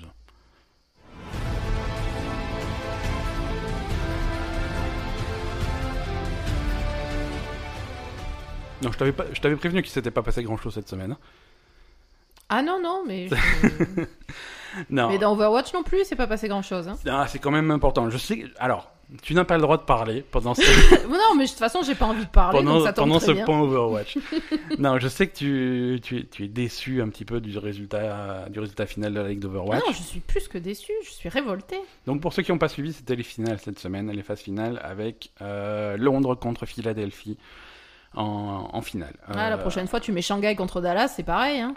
Non, je t'avais pas, je t'avais prévenu qu'il s'était pas passé grand chose cette semaine. hein. Ah non, non, mais. je- *laughs* Non, mais dans Overwatch non plus, c'est pas passé grand chose. Hein. Ah, c'est quand même important. Je sais. Alors, tu n'as pas le droit de parler pendant ce, *laughs* non, mais de toute façon, j'ai pas envie de parler, pendant, donc ça tombe pendant très ce bien. point Overwatch. *laughs* non, je sais que tu, tu, es, tu es déçu un petit peu du résultat, du résultat final de la Ligue d'Overwatch. Non, je suis plus que déçue, je suis révoltée. Donc pour ceux qui n'ont pas suivi, c'était les finales cette semaine, les phases finales avec euh, Londres contre Philadelphie en, en finale. Ah, la Euh, prochaine fois, tu mets Shanghai contre Dallas, c'est pareil. Hein.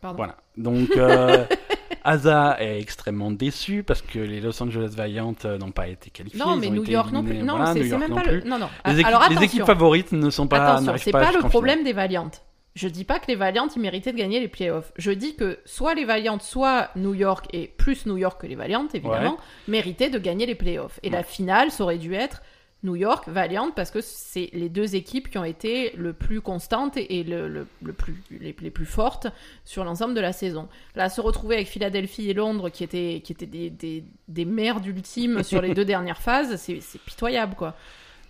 Pardon. Voilà. Donc euh, *laughs* Asa est extrêmement déçu parce que les Los Angeles Valiant euh, n'ont pas été qualifiés. Non, mais New York non plus. Non, Voilà, c'est même pas le. Non, non. Les, attention. équipes favorites ne sont pas. Attention, c'est pas, pas, le problème des Valiant. Je dis pas que les Valiant ils méritaient de gagner les playoffs. Je dis que soit les Valiant, soit New York et plus New York que les Valiant évidemment méritaient de gagner les playoffs. Et la finale, ça aurait dû être New York Valiant parce que c'est les deux équipes qui ont été le plus constantes et le, le- le plus les, les plus fortes sur l'ensemble de la saison. Là, se retrouver avec Philadelphie et Londres qui étaient qui étaient des des, des merdes ultimes *laughs* sur les deux dernières phases, c'est c'est pitoyable quoi.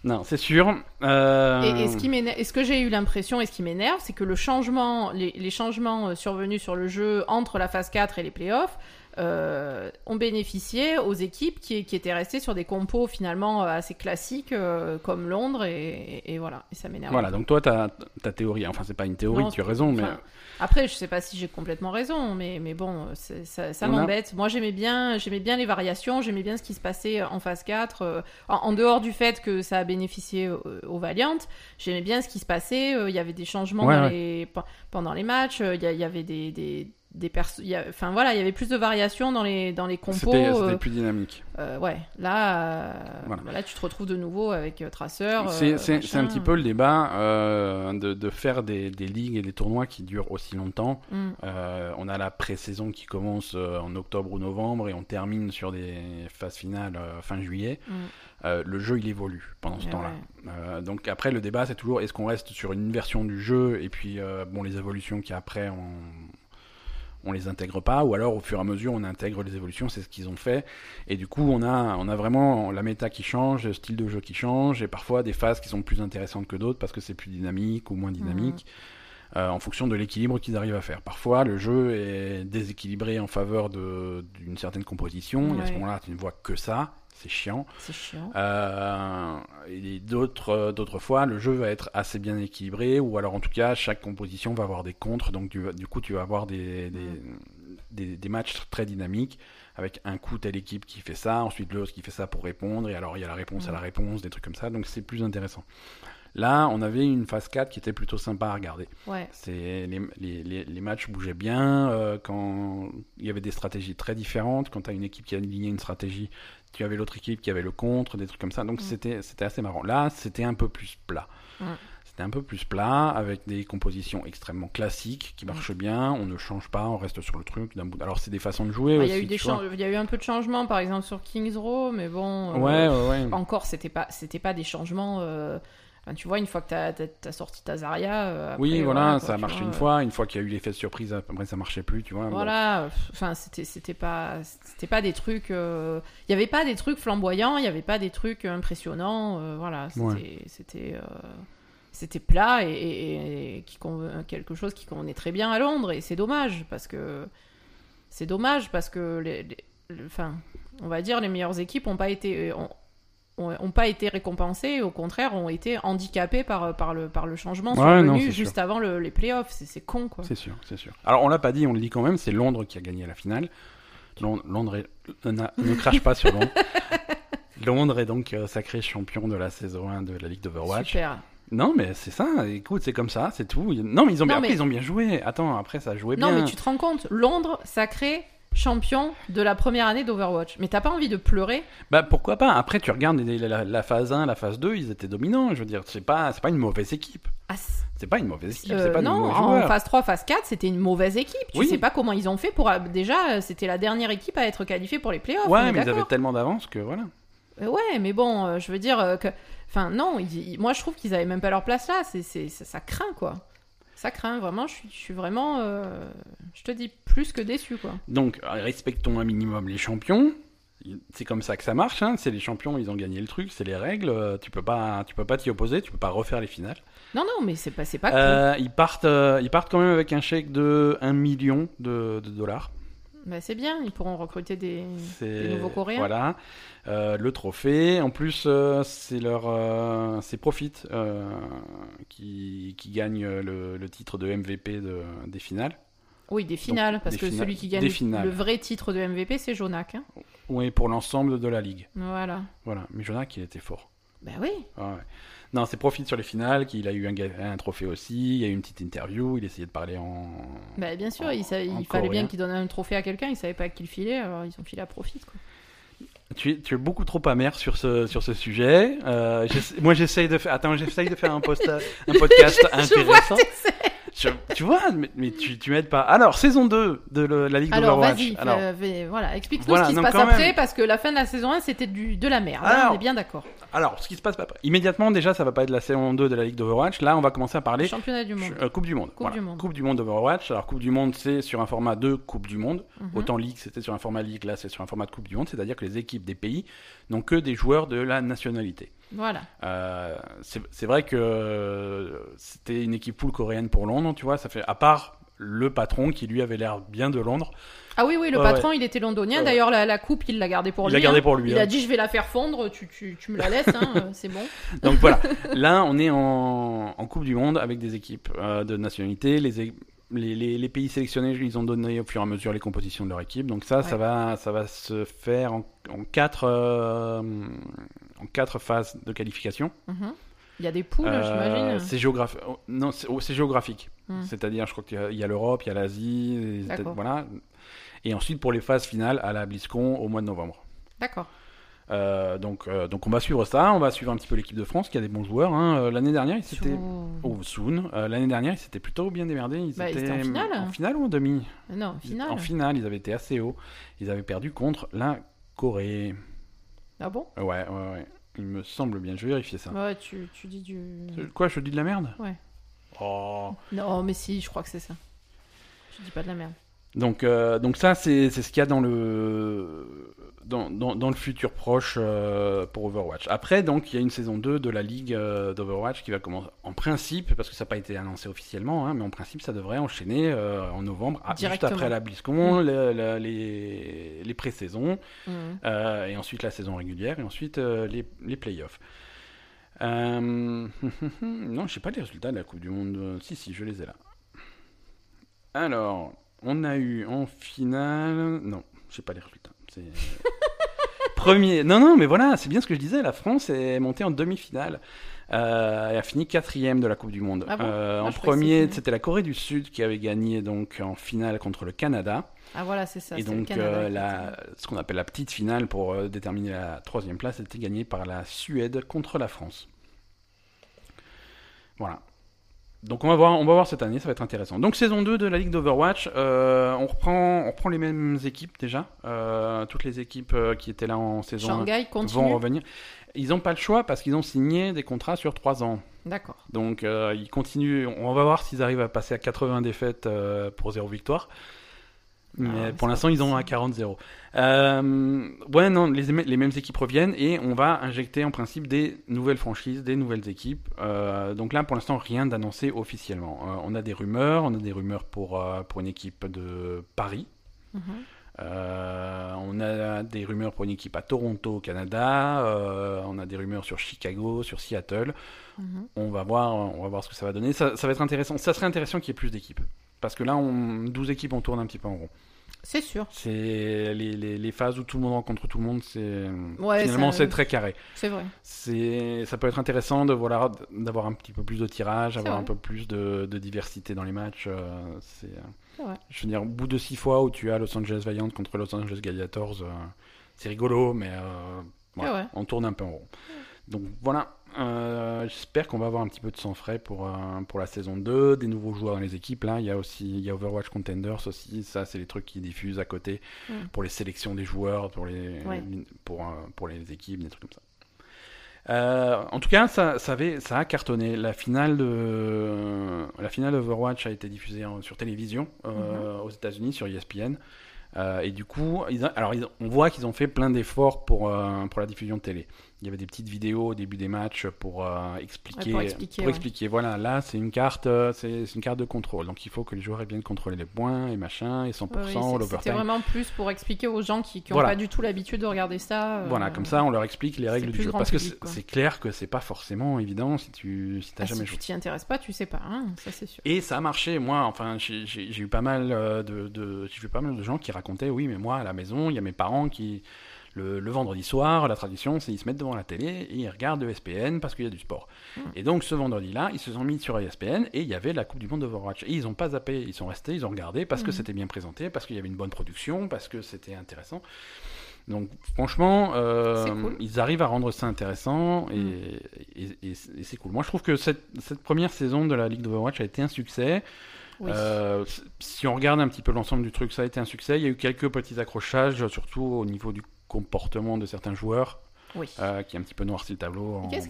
Non, c'est sûr. Euh, Et, et ce qui m'énerve- et ce que j'ai eu l'impression et ce qui m'énerve, c'est que le changement, les, les changements euh, survenus sur le jeu entre la phase 4 et les playoffs euh, ont bénéficié aux équipes qui, qui étaient restées sur des compos finalement euh, assez classiques euh, comme Londres et, et- et voilà, et ça m'énerve. Voilà, donc toi, ta, ta théorie, enfin, c'est pas une théorie, Non, tu as raison, mais. Enfin, Après, je sais pas si j'ai complètement raison, mais, mais bon, ça, ça On a- m'embête. Moi, j'aimais bien, j'aimais bien les variations, j'aimais bien ce qui se passait en phase 4. euh, en, en dehors du fait que ça a bénéficié aux, aux Valiant, j'aimais bien ce qui se passait. euh, Il y avait des changements Ouais, dans ouais. les- pe- pendant les matchs, euh, il y, avait des. des des perso- il y a- enfin voilà, il y avait plus de variations dans les dans les compos. C'était euh, plus dynamique. euh, ouais, là, euh, Voilà. tu te retrouves de nouveau avec euh, Tracer. C'est un petit peu le débat de, de faire des, des ligues et des tournois qui durent aussi longtemps. Mm. On a la pré-saison qui commence en octobre ou novembre et on termine sur des phases finales fin juillet. Mm. Le jeu il évolue pendant ce Ouais, temps-là. ouais. Donc après le débat c'est toujours est-ce qu'on reste sur une version du jeu et puis bon les évolutions qui après on on les intègre pas ou alors au fur et à mesure on intègre les évolutions c'est ce qu'ils ont fait. Et du coup on a on a vraiment la méta qui change le style de jeu qui change et parfois des phases qui sont plus intéressantes que d'autres parce que c'est plus dynamique ou moins dynamique euh, en fonction de l'équilibre qu'ils arrivent à faire. Parfois le jeu est déséquilibré en faveur d'une certaine composition et à ce moment-là tu ne vois que ça c'est chiant C'est chiant. euh, et d'autres, euh, d'autres fois, le jeu va être assez bien équilibré, ou alors en tout cas, chaque composition va avoir des contres, donc du, du coup, tu vas avoir des, des, des, des matchs très dynamiques, avec un coup telle équipe qui fait ça, ensuite l'autre qui fait ça pour répondre, et alors il y a la réponse à la réponse, des trucs comme ça, donc c'est plus intéressant. Là, on avait une phase 4 qui était plutôt sympa à regarder. Ouais. Les, les, les matchs bougeaient bien euh, quand il y avait des stratégies très différentes. Quand tu as une équipe qui a aligné une stratégie, tu avais l'autre équipe qui avait le contre, des trucs comme ça. Donc Mm. c'était c'était assez marrant. Là, c'était un peu plus plat. Mm. C'était un peu plus plat avec des compositions extrêmement classiques qui marchent bien. On ne change pas, on reste sur le truc d'un bout. Alors c'est des façons de jouer Bah, aussi. Y a eu il y a eu un peu de changements, par exemple sur Kings Row, mais bon. euh, Ouais, ouais, ouais. Encore, c'était pas, c'était pas des changements. euh, enfin, tu vois, une fois que t'as, t'as, t'as sorti ta Zarya. euh, après, oui, voilà, quoi, ça a tu marché vois, une euh, fois. Une fois qu'il y a eu l'effet de surprise, après ça marchait plus, tu vois. Voilà, euh, enfin c'était c'était pas pas des trucs euh, il y avait pas des trucs flamboyants, il y avait pas des trucs impressionnants, euh, voilà, c'était Ouais. c'était euh, plat et, et- et qui con- quelque chose qui convenait très bien à Londres et c'est dommage parce que c'est dommage parce que les, les- le- enfin on va dire les meilleures équipes ont pas été ont, ont- ont pas été récompensées, au contraire ont été handicapées par, par, le, par le changement Ouais, non, juste avant le- les playoffs. C'est c'est con, quoi. C'est sûr, c'est sûr. Alors on l'a pas dit, on le dit quand même, c'est Londres qui a gagné la finale. Londres, Londres est- ne crache pas sur Londres. *laughs* Londres est donc euh, sacré champion de la saison 1 de la Ligue d'Overwatch. Super. Non mais c'est ça, écoute, c'est comme ça, c'est tout. Non mais ils ont bien, Non, après, ils ont bien joué. Attends, après ça a joué Non, bien. mais tu te rends compte, Londres, sacré champion de la première année d'Overwatch. Mais t'as pas envie de pleurer Bah pourquoi pas? Après tu regardes la, la phase 1, la phase 2, ils étaient dominants. Je veux dire, c'est pas, c'est pas une mauvaise équipe. Ah, C'est pas une mauvaise équipe, Euh, pas de non, en phase 3, phase 4, c'était une mauvaise équipe. Tu Oui. sais pas comment ils ont fait pour. Déjà, euh, c'était la dernière équipe à être qualifiée pour les playoffs. Ouais, mais ils avaient tellement d'avance que voilà. Euh, Ouais, mais bon, euh, je veux dire euh, que. Enfin, non, ils- moi je trouve qu'ils avaient même pas leur place là. C'est, ça, ça craint quoi. Ça craint, vraiment. Je suis, je suis vraiment. euh, je te dis plus que déçu quoi. Donc, respectons un minimum les champions. C'est comme ça que ça marche. Hein. C'est les champions, ils ont gagné le truc, c'est les règles. euh, Tu peux pas, tu peux pas t'y opposer, tu peux pas refaire les finales. Non, non, mais c'est pas, c'est pas. Euh, ils partent, euh, ils partent quand même avec un chèque de 1 million de, de dollars. Bah, c'est bien, ils pourront recruter des, nouveaux Coréens. Voilà, Euh, le trophée. En plus, euh, c'est leur, euh, c'est Profit qui, qui gagne le, le titre de MVP de- des finales. Oui, des finales, parce des que finales- celui qui gagne le- vrai titre de MVP, c'est Jonak. hein. Oui, pour l'ensemble de la ligue. Voilà. Voilà, mais Jonak, il était fort. Bah oui. Ouais. Non, c'est Profit sur les finales, qu'il a eu un, trophée aussi. Il y a eu une petite interview. Il essayait de parler en. Bah, bien sûr, il, sa- il en fallait bien qu'il donne un trophée à quelqu'un, il savait pas à qui le filer, alors ils ont filé à profit. Quoi. Tu es, tu es beaucoup trop amer sur ce, sur ce sujet. Euh, moi, j'essaye de faire. Attends, j'essaye de faire un, post un *laughs* podcast Je intéressant. Je- tu vois, mais, mais tu, tu m'aides pas. Alors, saison 2 de le- la Ligue Alors d'Overwatch. vas-y, Alors, vais- voilà, explique-nous Voilà, ce qui se passe après, même- parce que la fin de la saison 1 c'était du, de la merde, hein, on est bien d'accord. alors, ce qui se passe après. Immédiatement, déjà, ça va pas être la saison 2 de la Ligue d'Overwatch. Là, on va commencer à parler. Championnat du monde. Euh, coupe du Monde. Coupe Voilà. du Monde. Coupe du Monde d'Overwatch. Alors, Coupe du Monde, c'est sur un format de Coupe du Monde. Mhm. Autant Ligue, c'était sur un format Ligue, là, c'est sur un format de Coupe du Monde. C'est-à-dire que les équipes des pays n'ont que des joueurs de la nationalité. Voilà. Euh, c'est vrai que euh, c'était une équipe full coréenne pour Londres, tu vois. Ça fait, à part le patron qui lui avait l'air bien de Londres. Ah oui, oui, le patron il était londonien, d'ailleurs la, la coupe il l'a gardée pour Il lui. l'a hein. pour lui, Il hein. a dit je vais la faire fondre, tu, tu, tu me la laisses, hein, *laughs* c'est bon. Donc voilà, *laughs* là on est en, en Coupe du Monde avec des équipes euh, de nationalité. Les, les, les- les pays sélectionnés, ils ont donné au fur et à mesure les compositions de leur équipe. Donc ça, ça, va, ça va se faire en, en quatre, en quatre phases de qualification. Mhm. Il y a des poules, Euh, j'imagine. c'est oh, non, c'est oh, géographique. Hmm. C'est-à-dire, je crois qu'il y a- l'Europe, il y a l'Asie, voilà. Et ensuite pour les phases finales à la BlizzCon au mois de novembre. D'accord. Euh, donc, euh, donc on va suivre ça, on va suivre un petit peu l'équipe de France qui a des bons joueurs. hein. L'année dernière, ils s'étaient Oh. Euh, L'année dernière, ils s'étaient plutôt bien démerdés. Ils Bah, ils étaient en finale. En finale ou en demi? Non, finale. En finale, ils avaient été assez hauts. Ils avaient perdu contre la Corée. Ah bon? Ouais, ouais, ouais. Il me semble bien. Je vais vérifier ça. Ouais, tu, tu dis du. Quoi, je dis de la merde? Ouais. Oh. Non, mais si, je crois que c'est ça. Je dis pas de la merde. Donc, euh, donc ça, c'est ce qu'il y a dans le, dans, dans, dans le futur proche euh, pour Overwatch. Après, donc, il y a une saison 2 de la ligue euh, d'Overwatch qui va commencer en principe, parce que ça n'a pas été annoncé officiellement, hein, mais en principe, ça devrait enchaîner euh, en novembre, ah, juste après la BlizzCon, le- le- les, les pré-saisons, euh, et ensuite la saison régulière, et ensuite les, les playoffs. *laughs* Non, je sais pas les résultats de la Coupe du Monde. Si, si, je les ai là. Alors, on a eu en finale. Non, je sais pas les résultats. C'est. *laughs* Premier. Non, non, mais voilà, c'est bien ce que je disais. La France est montée en demi-finale. Euh, et a fini quatrième de la Coupe du Monde. Ah bon Euh, Ah, en premier, c'était- la Corée du Sud qui avait gagné donc en finale contre le Canada. Ah voilà, c'est ça. Et le donc, Canada, euh, la, ce qu'on appelle la petite finale pour euh, déterminer la troisième place était gagnée par la Suède contre la France. Voilà. Donc on va voir, on va voir cette année, ça va être intéressant. Donc saison 2 de la Ligue d'Overwatch, euh, on, reprend, on reprend les mêmes équipes déjà. Euh, toutes les équipes euh, qui étaient là en saison 1 Shanghai vont continue. revenir. Ils n'ont pas le choix parce qu'ils ont signé des contrats sur 3 ans. D'accord. Donc euh, ils continuent. On va voir s'ils arrivent à passer à 80 défaites pour 0 victoire. Mais Ah, pour l'instant, ils ont à 40-0. Euh, ouais, non, les, les mêmes équipes reviennent et on va injecter en principe des nouvelles franchises, des nouvelles équipes. Euh, donc là, pour l'instant, rien d'annoncé officiellement. Euh, on a des rumeurs, on a des rumeurs pour, pour une équipe de Paris. Mhm. On a des rumeurs pour une équipe à Toronto, au Canada. On a des rumeurs sur Chicago, sur Seattle. Mhm. On va voir, on va voir ce que ça va donner. Ça, ça va être intéressant. Ça serait intéressant qu'il y ait plus d'équipes. Parce que là, on, 12 équipes, on tourne un petit peu en rond. C'est sûr. C'est les, les, les phases où tout le monde rencontre tout le monde, c'est Ouais, finalement c'est très carré. C'est vrai. C'est ça peut être intéressant de voilà d'avoir un petit peu plus de tirage, avoir vrai. un peu plus de, de diversité dans les matchs. euh, c'est vrai. je veux dire au bout de six fois où tu as Los Angeles Valiant contre Los Angeles Gladiators, euh, c'est rigolo, mais euh, voilà, on tourne un peu en rond. donc voilà, euh, j'espère qu'on va avoir un petit peu de sang frais pour, euh, pour la saison 2, des nouveaux joueurs dans les équipes. Là, il y a aussi il y a Overwatch Contenders aussi. Ça, c'est les trucs qui diffusent à côté pour les sélections des joueurs, pour les, Ouais. pour, euh, pour les équipes, des trucs comme ça. Euh, en tout cas, ça, ça, avait, ça a cartonné. La finale de la finale d'Overwatch a été diffusée en- sur télévision euh, aux États-Unis sur ESPN. Euh, et du coup, ils a- alors ils- on voit qu'ils ont fait plein d'efforts pour, pour la diffusion de télé. Il y avait des petites vidéos au début des matchs pour euh, expliquer. Ouais, pour expliquer, pour ouais. expliquer, Voilà, là c'est une carte, euh, c'est une carte de contrôle. Donc il faut que les joueurs aient bien contrôlé les points et machin et 100% Ouais, C'était vraiment plus pour expliquer aux gens qui n'ont Voilà. pas du tout l'habitude de regarder ça. euh, Voilà, comme ça on leur explique les règles du jeu. Parce que public, c'est clair que c'est pas forcément évident si tu si t'as ah, jamais si joué. tu t'y intéresses pas, tu sais pas, hein, ça c'est sûr. Et ça a marché. Moi, enfin, j'ai eu pas mal de, de- j'ai vu pas mal de gens qui racontaient, oui, mais moi à la maison, il y a mes parents qui le, le vendredi soir, la tradition, c'est ils se mettent devant la télé et ils regardent ESPN parce qu'il y a du sport. Mm. Et donc ce vendredi-là, ils se sont mis sur ESPN et il y avait la Coupe du Monde d'Overwatch. Et ils n'ont pas zappé, ils sont restés, ils ont regardé parce que Mhm. c'était bien présenté, parce qu'il y avait une bonne production, parce que c'était intéressant. Donc franchement, euh, cool. ils arrivent à rendre ça intéressant et, Mm. et- et- et c'est cool. Moi, je trouve que cette, cette première saison de la Ligue d'Overwatch a été un succès. Oui. Euh, si on regarde un petit peu l'ensemble du truc, ça a été un succès. Il y a eu quelques petits accrochages, surtout au niveau du comportement de certains joueurs, oui. euh, qui a un petit peu noirci le tableau. en- Qu'est-ce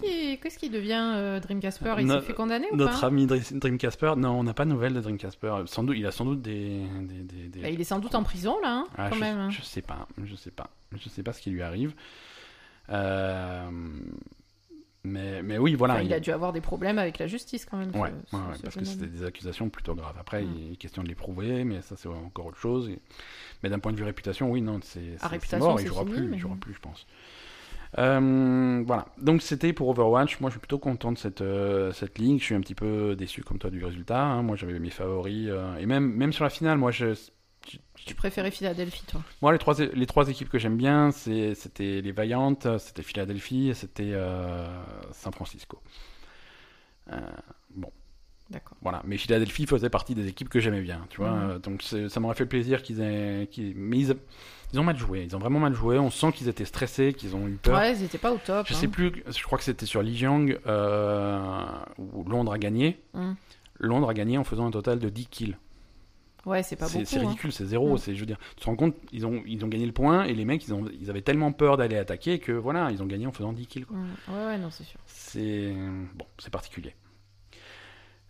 qui, devient euh, Dream Casper? Il s'est fait condamner ou Notre pas? ami Dr- Dream Casper, non, on n'a pas de nouvelles de Dream Casper. Sans doute, il a sans doute des. des- des- des- Bah, Il est sans doute en prison là, hein, Ah, quand je, même. hein. je sais pas, je sais pas, je sais pas ce qui lui arrive. Euh, mais, mais oui, voilà. Enfin, il il- a dû avoir des problèmes avec la justice quand même. Ouais, ce- ouais, ouais, ce parce que c'était des accusations plutôt graves. Après, il est question de les prouver, mais ça c'est encore autre chose. Et- Mais d'un point de vue réputation, oui, non, c'est réputation, mort, il jouera fini, plus, mais- il jouera plus, je pense. Euh, voilà, donc c'était pour Overwatch. Moi, je suis plutôt content de cette, euh, cette ligue. Je suis un petit peu déçu comme toi du résultat. hein. Moi, j'avais mes favoris. euh, et même, même sur la finale, moi, je, Tu préférais Philadelphie, toi moi, les trois, les trois équipes que j'aime bien, c'était les Vaillantes, c'était Philadelphie et c'était euh, San Francisco. Euh, D'accord. voilà, mais Philadelphie faisait partie des équipes que j'aimais bien, tu vois. Mhm. euh, Donc ça m'aurait fait plaisir qu'ils aient, qu'ils- mais ils, ils ont mal joué, ils ont vraiment mal joué. On sent qu'ils étaient stressés, qu'ils ont eu peur. Ouais, ils étaient pas au top. Je hein. sais plus, je crois que c'était sur Lijiang euh, où Londres a gagné. Mhm. Londres a gagné en faisant un total de 10 kills. Ouais, c'est pas C'est beaucoup. c'est hein. ridicule, c'est zéro. Mm. C'est, je veux dire, tu te rends compte, ils ont, ils ont gagné le point et les mecs, ils, ont, ils avaient tellement peur d'aller attaquer que voilà, ils ont gagné en faisant 10 kills. quoi. Mm. Ouais, ouais, non, c'est sûr. C'est bon, c'est particulier.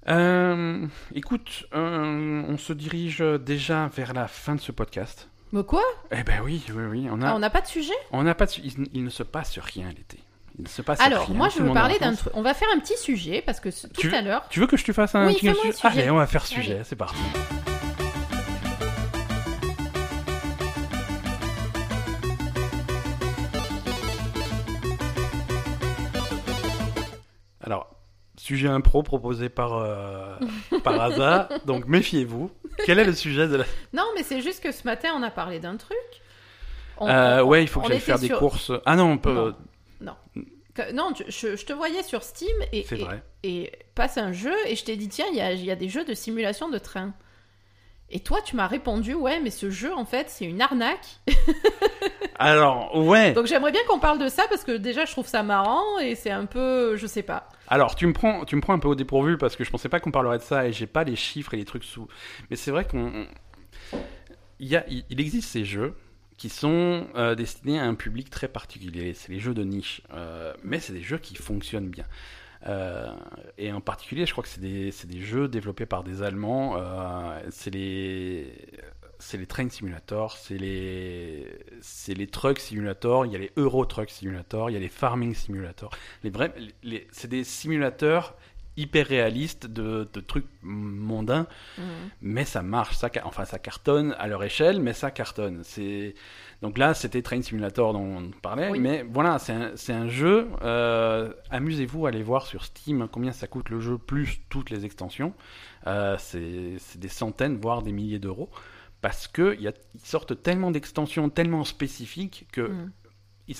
Euh, écoute, euh, on se dirige déjà vers la fin de ce podcast. Mais quoi? Eh ben oui, oui, oui. On a, Ah, On n'a pas de sujet? On n'a pas. de il, il ne se passe rien l'été. Il ne se passe Alors, rien. moi, je veux parler d'un truc. On va faire un petit sujet parce que tout à l'heure. Tu veux que je te fasse un Oui, petit sujet? Allez, on va faire sujet. C'est parti. Alors, sujet impro proposé par, euh, par hasard, *laughs* donc méfiez-vous. Quel est le sujet de la... Non, mais c'est juste que ce matin, on a parlé d'un truc. On- Euh, on- ouais, il faut que j'aille faire des courses. Ah non, on peut... Non. Non. Je, je te voyais sur Steam et, et- passe un jeu et je t'ai dit tiens, il y a, il y a des jeux de simulation de train. Et toi, tu m'as répondu ouais, mais ce jeu en fait c'est une arnaque. *laughs* Alors, ouais. Donc j'aimerais bien qu'on parle de ça parce que déjà je trouve ça marrant et c'est un peu, je sais pas. Alors, tu me prends, tu me prends un peu au dépourvu parce que je pensais pas qu'on parlerait de ça et j'ai pas les chiffres et les trucs sous. Mais c'est vrai qu'on, il y a, il existe ces jeux qui sont euh, destinés à un public très particulier. C'est les jeux de niche, Euh, mais c'est des jeux qui fonctionnent bien. Euh, et en particulier, je crois que c'est des, des jeux développés par des Allemands. Euh, c'est les, c'est les Train Simulator, c'est les, les Truck Simulator. Il y a les Euro Truck Simulator, il y a les Farming Simulator. Les, c'est des simulateurs hyper réalistes de, de trucs mondains, Mhm. mais ça marche, ça, enfin ça cartonne à leur échelle, mais ça cartonne. C'est donc là c'était Train Simulator dont on parlait, Oui. mais voilà c'est un, jeu. euh, Amusez-vous à aller voir sur Steam combien ça coûte le jeu plus toutes les extensions. Euh, c'est des centaines voire des milliers d'euros parce que il y a- ils sortent tellement d'extensions tellement spécifiques que Mhm. ils,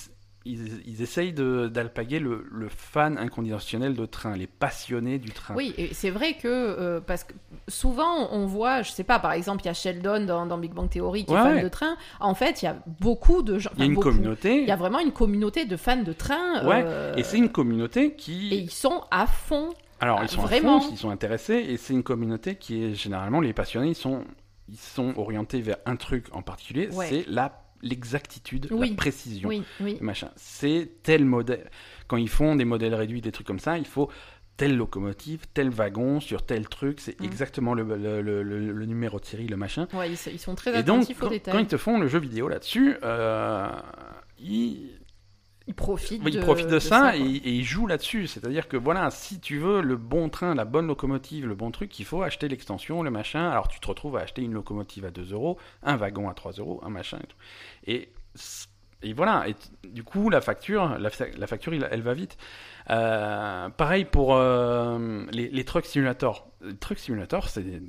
ils, ils essayent d'alpaguer le, le fan inconditionnel de train, les passionnés du train. Oui, et c'est vrai que euh, parce que souvent on voit, je sais pas, par exemple, il y a Sheldon dans, dans Big Bang Theory qui Ouais, est fan ouais. de train. En fait, il y a beaucoup de gens. Il y a une beaucoup. communauté, Il y a vraiment une communauté de fans de train. Ouais, euh, et c'est une communauté et qui... ils sont à fond. Alors, ils sont vraiment. à fond, ils sont intéressés, et c'est une communauté qui est généralement, les passionnés, ils sont, ils sont orientés vers un truc en particulier, Ouais. c'est la l'exactitude, Oui. la précision. Oui, oui. machin. C'est tel modèle. Quand ils font des modèles réduits, des trucs comme ça, il faut telle locomotive, tel wagon sur tel truc. C'est Mm. exactement le, le- le- le- le numéro de série, le machin. Ouais, ils, ils sont très Et donc, attentifs aux quand, détails. quand ils te font le jeu vidéo là-dessus, euh, ils, Ils profitent ils de, ça, et, et ils jouent là-dessus. C'est-à-dire que voilà, si tu veux le bon train, la bonne locomotive, le bon truc, il faut acheter l'extension, le machin. Alors tu te retrouves à acheter une locomotive à 2 euros, un wagon à 3 euros, un machin et tout. Et, et voilà, et du coup, la facture, la, fa- la facture, il- elle va vite. Euh, pareil pour euh, les, les truck simulators. Les truck simulators, c'est des,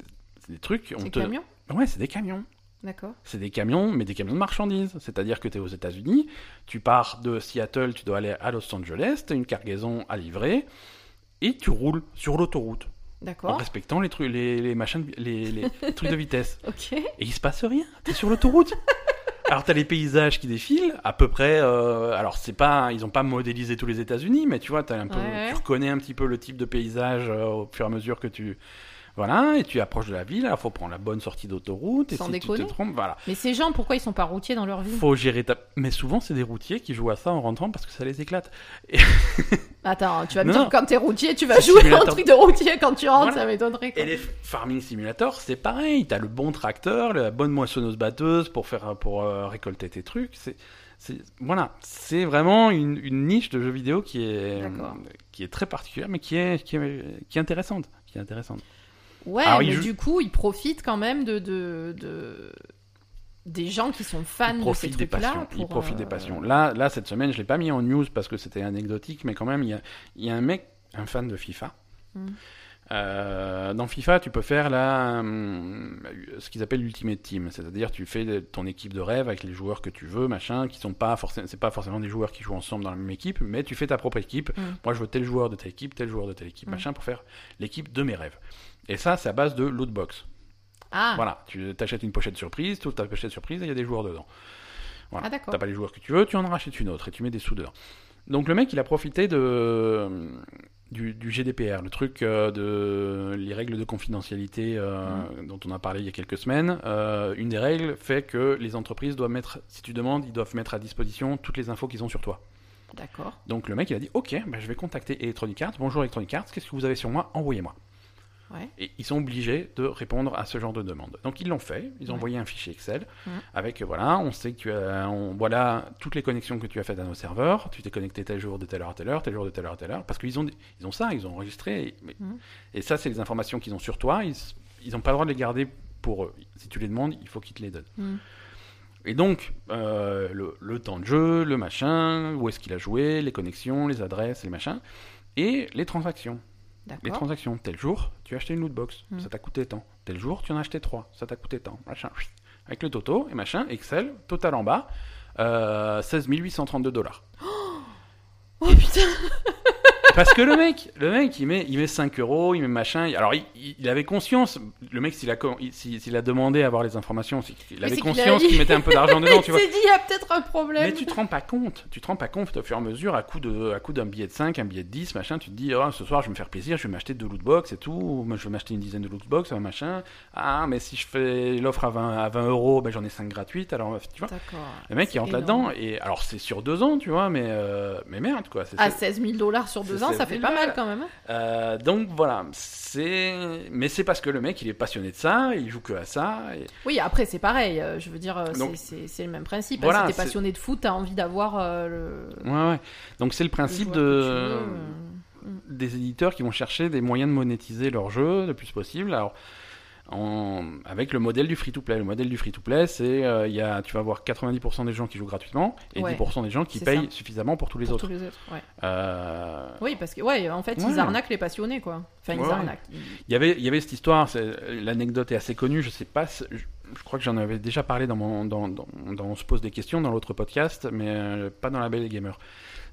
des trucs. on C'est te- camion Ouais, c'est des camions. D'accord. C'est des camions, mais des camions de marchandises. C'est-à-dire que tu es aux États-Unis, tu pars de Seattle, tu dois aller à Los Angeles, tu as une cargaison à livrer, et tu roules sur l'autoroute en D'accord. respectant les, trucs, les, les machins, les, *laughs* trucs de vitesse. *laughs* Ok. Et il se passe rien, tu es sur l'autoroute. *laughs* Alors t'as les paysages qui défilent, à peu près. euh, alors c'est pas, ils ont pas modélisé tous les États-Unis, mais tu vois, t'as un peu, ouais. tu reconnais un petit peu le type de paysage euh, au fur et à mesure que tu, voilà, et tu approches de la ville. Alors faut prendre la bonne sortie d'autoroute. Et Sans si tu déconner. te trompes, voilà. Mais ces gens, pourquoi ils sont pas routiers dans leur vie? Faut gérer ta. Mais souvent, c'est des routiers qui jouent à ça en rentrant parce que ça les éclate. *laughs* Attends, tu vas me Non, dire quand t'es routier, tu vas jouer un simulateur. truc de routier quand tu rentres, Voilà. ça m'étonnerait. Et les farming simulators, c'est pareil. T'as le bon tracteur, la bonne moissonneuse-batteuse pour faire pour euh, récolter tes trucs. C'est, voilà, c'est vraiment une, une niche de jeux vidéo qui est qui est très particulière, mais qui est qui est, qui est intéressante, qui est intéressante. Ouais, Alors, mais du coup, ils profitent quand même de, de, de- des gens qui sont fans de ces trucs-là. passions. Ils profitent euh, des passions. Là, là, cette semaine, je l'ai pas mis en news parce que c'était anecdotique, mais quand même, il y a, y a un mec, un fan de FIFA. Mm. Euh, dans FIFA, tu peux faire la, hum, ce qu'ils appellent l'Ultimate Team, c'est-à-dire tu fais ton équipe de rêve avec les joueurs que tu veux, machin, qui sont pas forcément, c'est pas forcément des joueurs qui jouent ensemble dans la même équipe, mais tu fais ta propre équipe. Mm. Moi, je veux tel joueur de telle équipe, tel joueur de telle équipe, Mm. machin, pour faire l'équipe de mes rêves. Et ça, c'est à base de lootbox. Ah, Voilà, tu t'achètes une pochette surprise, tu ouvres ta pochette surprise et il y a des joueurs dedans. Voilà. Ah, d'accord. T'as pas les joueurs que tu veux, tu en rachètes une autre et tu mets des sous dedans. Donc le mec, il a profité de du, du GDPR, le truc euh, de les règles de confidentialité euh, Mm. dont on a parlé il y a quelques semaines. Euh, une des règles fait que les entreprises doivent mettre, si tu demandes, ils doivent mettre à disposition toutes les infos qu'ils ont sur toi. d'accord. Donc le mec, il a dit, ok, bah, je vais contacter Electronic Arts. Bonjour Electronic Arts, qu'est-ce que vous avez sur moi? Envoyez-moi. Ouais. Et ils sont obligés de répondre à ce genre de demande. Donc ils l'ont fait, ils ont Ouais. envoyé un fichier Excel avec, euh, voilà, on sait que tu as, on, voilà toutes les connexions que tu as faites à nos serveurs, tu t'es connecté tel jour de telle heure à telle heure, tel jour de telle heure à telle heure, parce qu'ils ont, ils ont ça, ils ont enregistré, et, mais- et ça c'est les informations qu'ils ont sur toi, ils n'ont pas le droit de les garder pour eux. Si tu les demandes, il faut qu'ils te les donnent. Et donc, euh, le, le temps de jeu, le machin, où est-ce qu'il a joué, les connexions, les adresses, les machins, et les transactions. Les transactions. Tel jour, tu as acheté une lootbox, Mm. ça t'a coûté tant. Tel jour, tu en as acheté trois, ça t'a coûté tant. Machin. Avec le toto et machin, Excel, total en bas, euh, 16 832 dollars. *gasps* Oh putain *laughs* Parce que le mec, le mec, il met, il met 5 euros, il met machin. Alors, il, il- il avait conscience, le mec, s'il a, il- s'il a demandé à avoir les informations, qu'il avait qu'il conscience qu'il mettait un peu d'argent *laughs* dedans, Il tu vois. s'est dit, il y a peut-être un problème. Mais tu te rends pas compte, tu te rends pas compte au fur et à mesure, à coup de, à coup d'un billet de 5, un billet de 10, machin, tu te dis, oh, ce soir je vais me faire plaisir, je vais m'acheter deux lootbox et tout, je vais m'acheter une dizaine de lootbox, un machin. Ah, mais si je fais l'offre à 20, à 20 euros, ben, j'en ai 5 gratuites, alors tu vois. Le mec il rentre là-dedans, et alors c'est sur deux ans, tu vois, mais, euh, mais merde quoi. À c'est- 16 000 dollars sur deux ans, ça fait pas mal quand même. hein. Euh, donc voilà, c'est. Mais c'est parce que le mec il est passionné de ça, il joue que à ça, et... Oui, après c'est pareil. euh, Je veux dire, euh, c'est- le même principe. voilà, si t'es passionné de foot, t'as envie d'avoir euh, le. Ouais, ouais. Donc c'est le principe de. veux, euh. des éditeurs qui vont chercher des moyens de monétiser leur jeu le plus possible. Alors, en- avec le modèle du free-to-play. Le modèle du free-to-play, c'est euh, il y a, tu vas avoir 90% des gens qui jouent gratuitement et Ouais. 10% des gens qui payent ça. suffisamment pour tous les Pour autres. tous les autres, ouais. Euh, Oui, parce que, ouais, en fait, Ouais. ils arnaquent les passionnés, quoi. Enfin, ils arnaquent. Il y avait, il y avait cette histoire, l'anecdote est assez connue, je sais pas, je, je crois que j'en avais déjà parlé dans mon dans, dans, dans On se pose des questions dans l'autre podcast, mais euh, pas dans la Belle Gamer.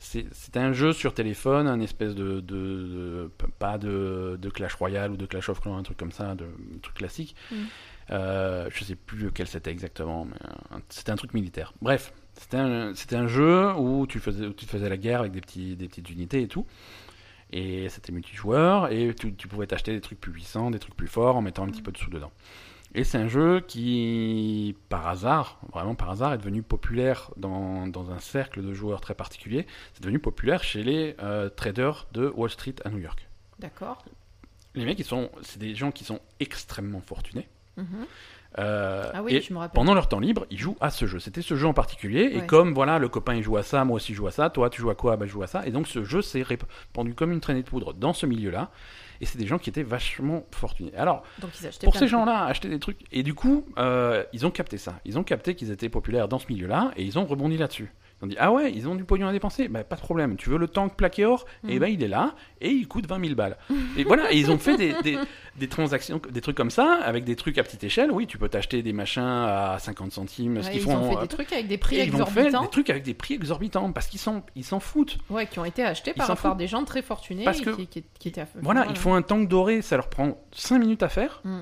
C'est c'est un jeu sur téléphone, un espèce de, de, de- pas de, de Clash Royale ou de Clash of Clans, un truc comme ça, de un truc classique. Mm. Euh, je sais plus lequel c'était exactement, mais c'était un truc militaire. Bref, c'était un, c'était un jeu où tu faisais où tu faisais la guerre avec des petits des petites unités et tout. Et c'était multijoueur, et tu, tu pouvais t'acheter des trucs plus puissants, des trucs plus forts en mettant un petit peu de sous dedans. Et c'est un jeu qui, par hasard, vraiment par hasard, est devenu populaire dans, dans un cercle de joueurs très particulier. C'est devenu populaire chez les euh, traders de Wall Street à New York. D'accord. Les mecs, ils sont, c'est des gens qui sont extrêmement fortunés. Mhm. Euh, Ah oui, et je me rappelle. pendant leur temps libre, ils jouent à ce jeu. C'était ce jeu en particulier. Et comme voilà, le copain il joue à ça, moi aussi je joue à ça, toi tu joues à quoi Bah je joue à ça. Et donc ce jeu s'est répandu comme une traînée de poudre dans ce milieu-là. Et c'est des gens qui étaient vachement fortunés. Alors, Donc pour ces gens-là, acheter des trucs. Et du coup, euh, ils ont capté ça. Ils ont capté qu'ils étaient populaires dans ce milieu-là et ils ont rebondi là-dessus. Ils ont dit Ah ouais, ils ont du pognon à dépenser Bah pas de problème. Tu veux le tank plaqué or Et Mhm. ben il est là et il coûte 20 000 balles. *laughs* et voilà, et ils ont fait des, des, des transactions, des trucs comme ça, avec des trucs à petite échelle. Oui, tu peux t'acheter des machins à 50 centimes, ce qu'ils ils font. ont fait euh, des trucs avec des prix et ils ont fait exorbitants. des trucs avec des prix exorbitants parce qu'ils s'en ils s'en foutent. Ouais, qui ont été achetés Ils par, s'en par foutent. des gens très fortunés Parce et que- qui, qui- qui étaient à feu. Voilà, ils font un tank doré, ça leur prend 5 minutes à faire. Mm.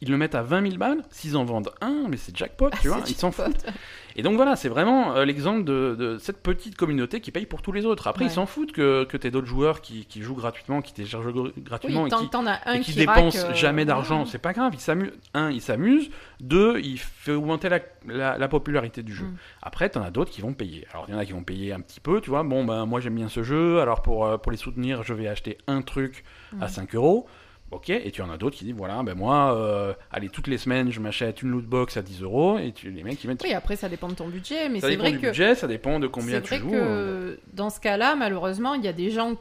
Ils le mettent à 20 000 balles. S'ils en vendent un, mais c'est jackpot, tu vois, ils s'en foutent. *laughs* Et donc voilà, c'est vraiment euh, l'exemple de, de cette petite communauté qui paye pour tous les autres. Après, Ouais. ils s'en foutent que, que tu d'autres joueurs qui, qui jouent gratuitement, qui téléchargent gr- gratuitement Oui, et tant qui, et qui qui dépensent raque, euh, jamais d'argent. C'est pas grave, ils s'amusent. Un, ils s'amusent. Deux, il fait augmenter la, la, la popularité du jeu. Mm. Après, t'en as d'autres qui vont payer. Alors, il y en a qui vont payer un petit peu, tu vois. Bon, ben, moi, j'aime bien ce jeu. Alors, pour, euh, pour les soutenir, je vais acheter un truc à Mm. 5 euros. Ok, et tu en as d'autres qui disent voilà, ben moi, euh, allez, toutes les semaines, je m'achète une loot box à 10 euros. Et tu, les mecs, ils mettent. Oui, après ça dépend de ton budget, mais ça c'est dépend vrai du que budget, ça dépend de combien c'est tu vrai joues. que euh. dans ce cas-là, malheureusement, il y a des gens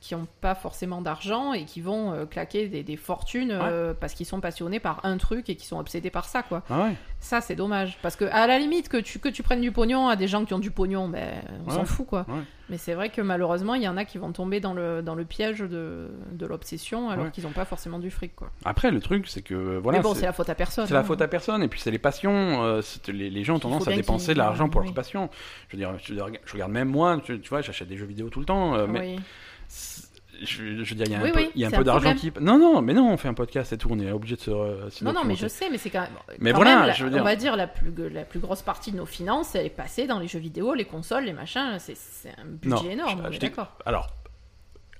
qui n'ont pas forcément d'argent et qui vont euh, claquer des, des fortunes euh, parce qu'ils sont passionnés par un truc et qui sont obsédés par ça, quoi. Ah ouais. Ça, c'est dommage. Parce que, à la limite, que tu, que tu prennes du pognon à des gens qui ont du pognon, ben, on Ouais. s'en fout, quoi. Mais c'est vrai que malheureusement, il y en a qui vont tomber dans le, dans le piège de, de l'obsession alors qu'ils n'ont pas forcément du fric, quoi. Après, le truc, c'est que voilà, Mais bon, c'est- la faute à personne. C'est la hein. faute à personne, et puis c'est les passions. euh, les, les gens ont tendance à dépenser de l'argent pour oui. leurs passions. Je veux dire, je, regarde même moi, tu, tu vois, j'achète des jeux vidéo tout le temps, euh, mais Oui. Je, je veux dire, il y a Oui, un peu, oui, il y a un c'est peu un d'argent qui. Non, non, mais non, on fait un podcast et tout, on est obligé de se. Non, non, mais je sais, mais c'est quand même. Mais quand voilà, même, je veux dire- On va dire la plus, la plus grosse partie de nos finances, elle est passée dans les jeux vidéo, les consoles, les machins. C'est un budget Non, énorme, d'accord. Alors,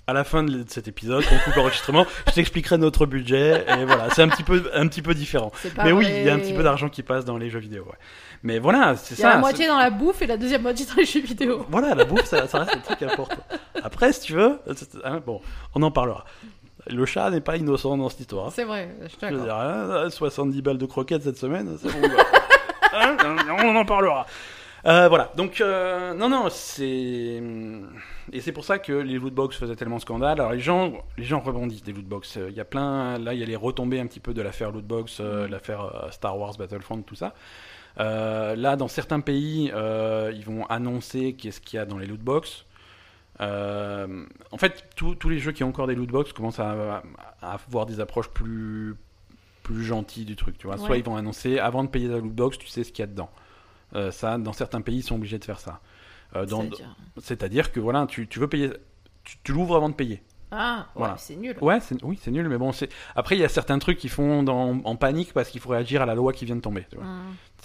à la fin de cet épisode, on coupe l'enregistrement, je t'expliquerai notre budget, et voilà, c'est un petit peu, un petit peu différent. Mais oui, il y a un petit peu d'argent qui passe dans les jeux vidéo, ouais. Mais voilà, c'est Il y a ça. la moitié dans la bouffe et la deuxième moitié dans les jeux vidéo. Voilà, la bouffe, ça, ça reste un truc important. Après, si tu veux, hein, bon, on en parlera. Le chat n'est pas innocent dans cette histoire. C'est vrai, je suis Je veux d'accord. dire, hein, 70 balles de croquettes cette semaine, c'est bon. *laughs* Hein, on en parlera. Euh, voilà, donc euh, non, non, c'est et c'est pour ça que les lootbox faisaient tellement scandale. Alors les gens, les gens rebondissent des lootbox. Il y a plein, là il y a les retombées un petit peu de l'affaire lootbox, euh, l'affaire euh, Star Wars Battlefront, tout ça. Euh, là, dans certains pays, euh, ils vont annoncer qu'est-ce qu'il y a dans les lootbox. Euh, en fait, tous tous les jeux qui ont encore des lootbox commencent à, à avoir des approches plus plus gentilles du truc. Tu vois, soit ils vont annoncer avant de payer la lootbox, tu sais ce qu'il y a dedans. Euh, ça, dans certains pays, ils sont obligés de faire ça. Euh, C'est-à-dire- que voilà, tu, tu veux payer, tu, tu l'ouvres avant de payer. Ah, ouais, Voilà. c'est nul. Ouais, oui, c'est nul, mais bon, c'est. Après, il y a certains trucs qui font dans- en panique parce qu'il faut réagir à la loi qui vient de tomber. tu vois.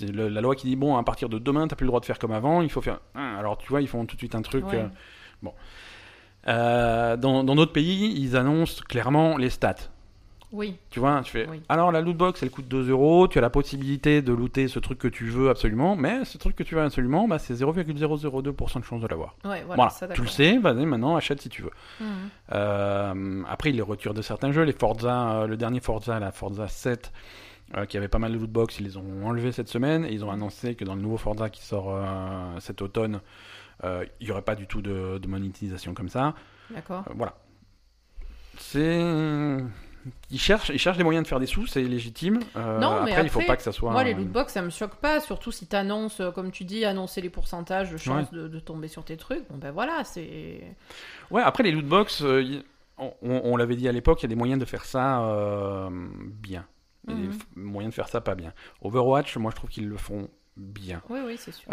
Le- la loi qui dit bon, à partir de demain, t'as plus le droit de faire comme avant, il faut faire. Hein, Alors, tu vois, ils font tout de suite un truc. Ouais. euh, bon. Euh, dans d'autres pays, ils annoncent clairement les stats. Oui, Tu vois, tu fais. Oui. Alors la lootbox, elle coûte 2 euros. Tu as la possibilité de looter ce truc que tu veux absolument, mais ce truc que tu veux absolument, bah, c'est 0,002% de chance de l'avoir. ouais, voilà, Voilà, ça tu le sais, vas-y, maintenant achète si tu veux. Hum, Euh, après, ils les retirent de certains jeux. Les Forza, euh, le dernier Forza, la Forza 7, euh, qui avait pas mal de lootbox, ils les ont enlevés cette semaine et ils ont annoncé que dans le nouveau Forza qui sort cet automne, il n'y aurait pas du tout de, de monétisation comme ça. D'accord. Voilà. C'est. Ils cherchent, ils cherchent des moyens de faire des sous, c'est légitime. Euh, Non, mais après, il faut après, pas que ça soit. Moi, les euh, lootbox, ça me choque pas, surtout si t'annonces, euh, comme tu dis, annoncer les pourcentages de chances de, de tomber sur tes trucs. Bon, ben voilà, c'est. Ouais, après les lootbox, euh, on, l'avait dit à l'époque, il y a des moyens de faire ça euh, bien. Il y a des Mhm. moyens de faire ça pas bien. Overwatch, moi je trouve qu'ils le font bien. Oui, oui, c'est sûr.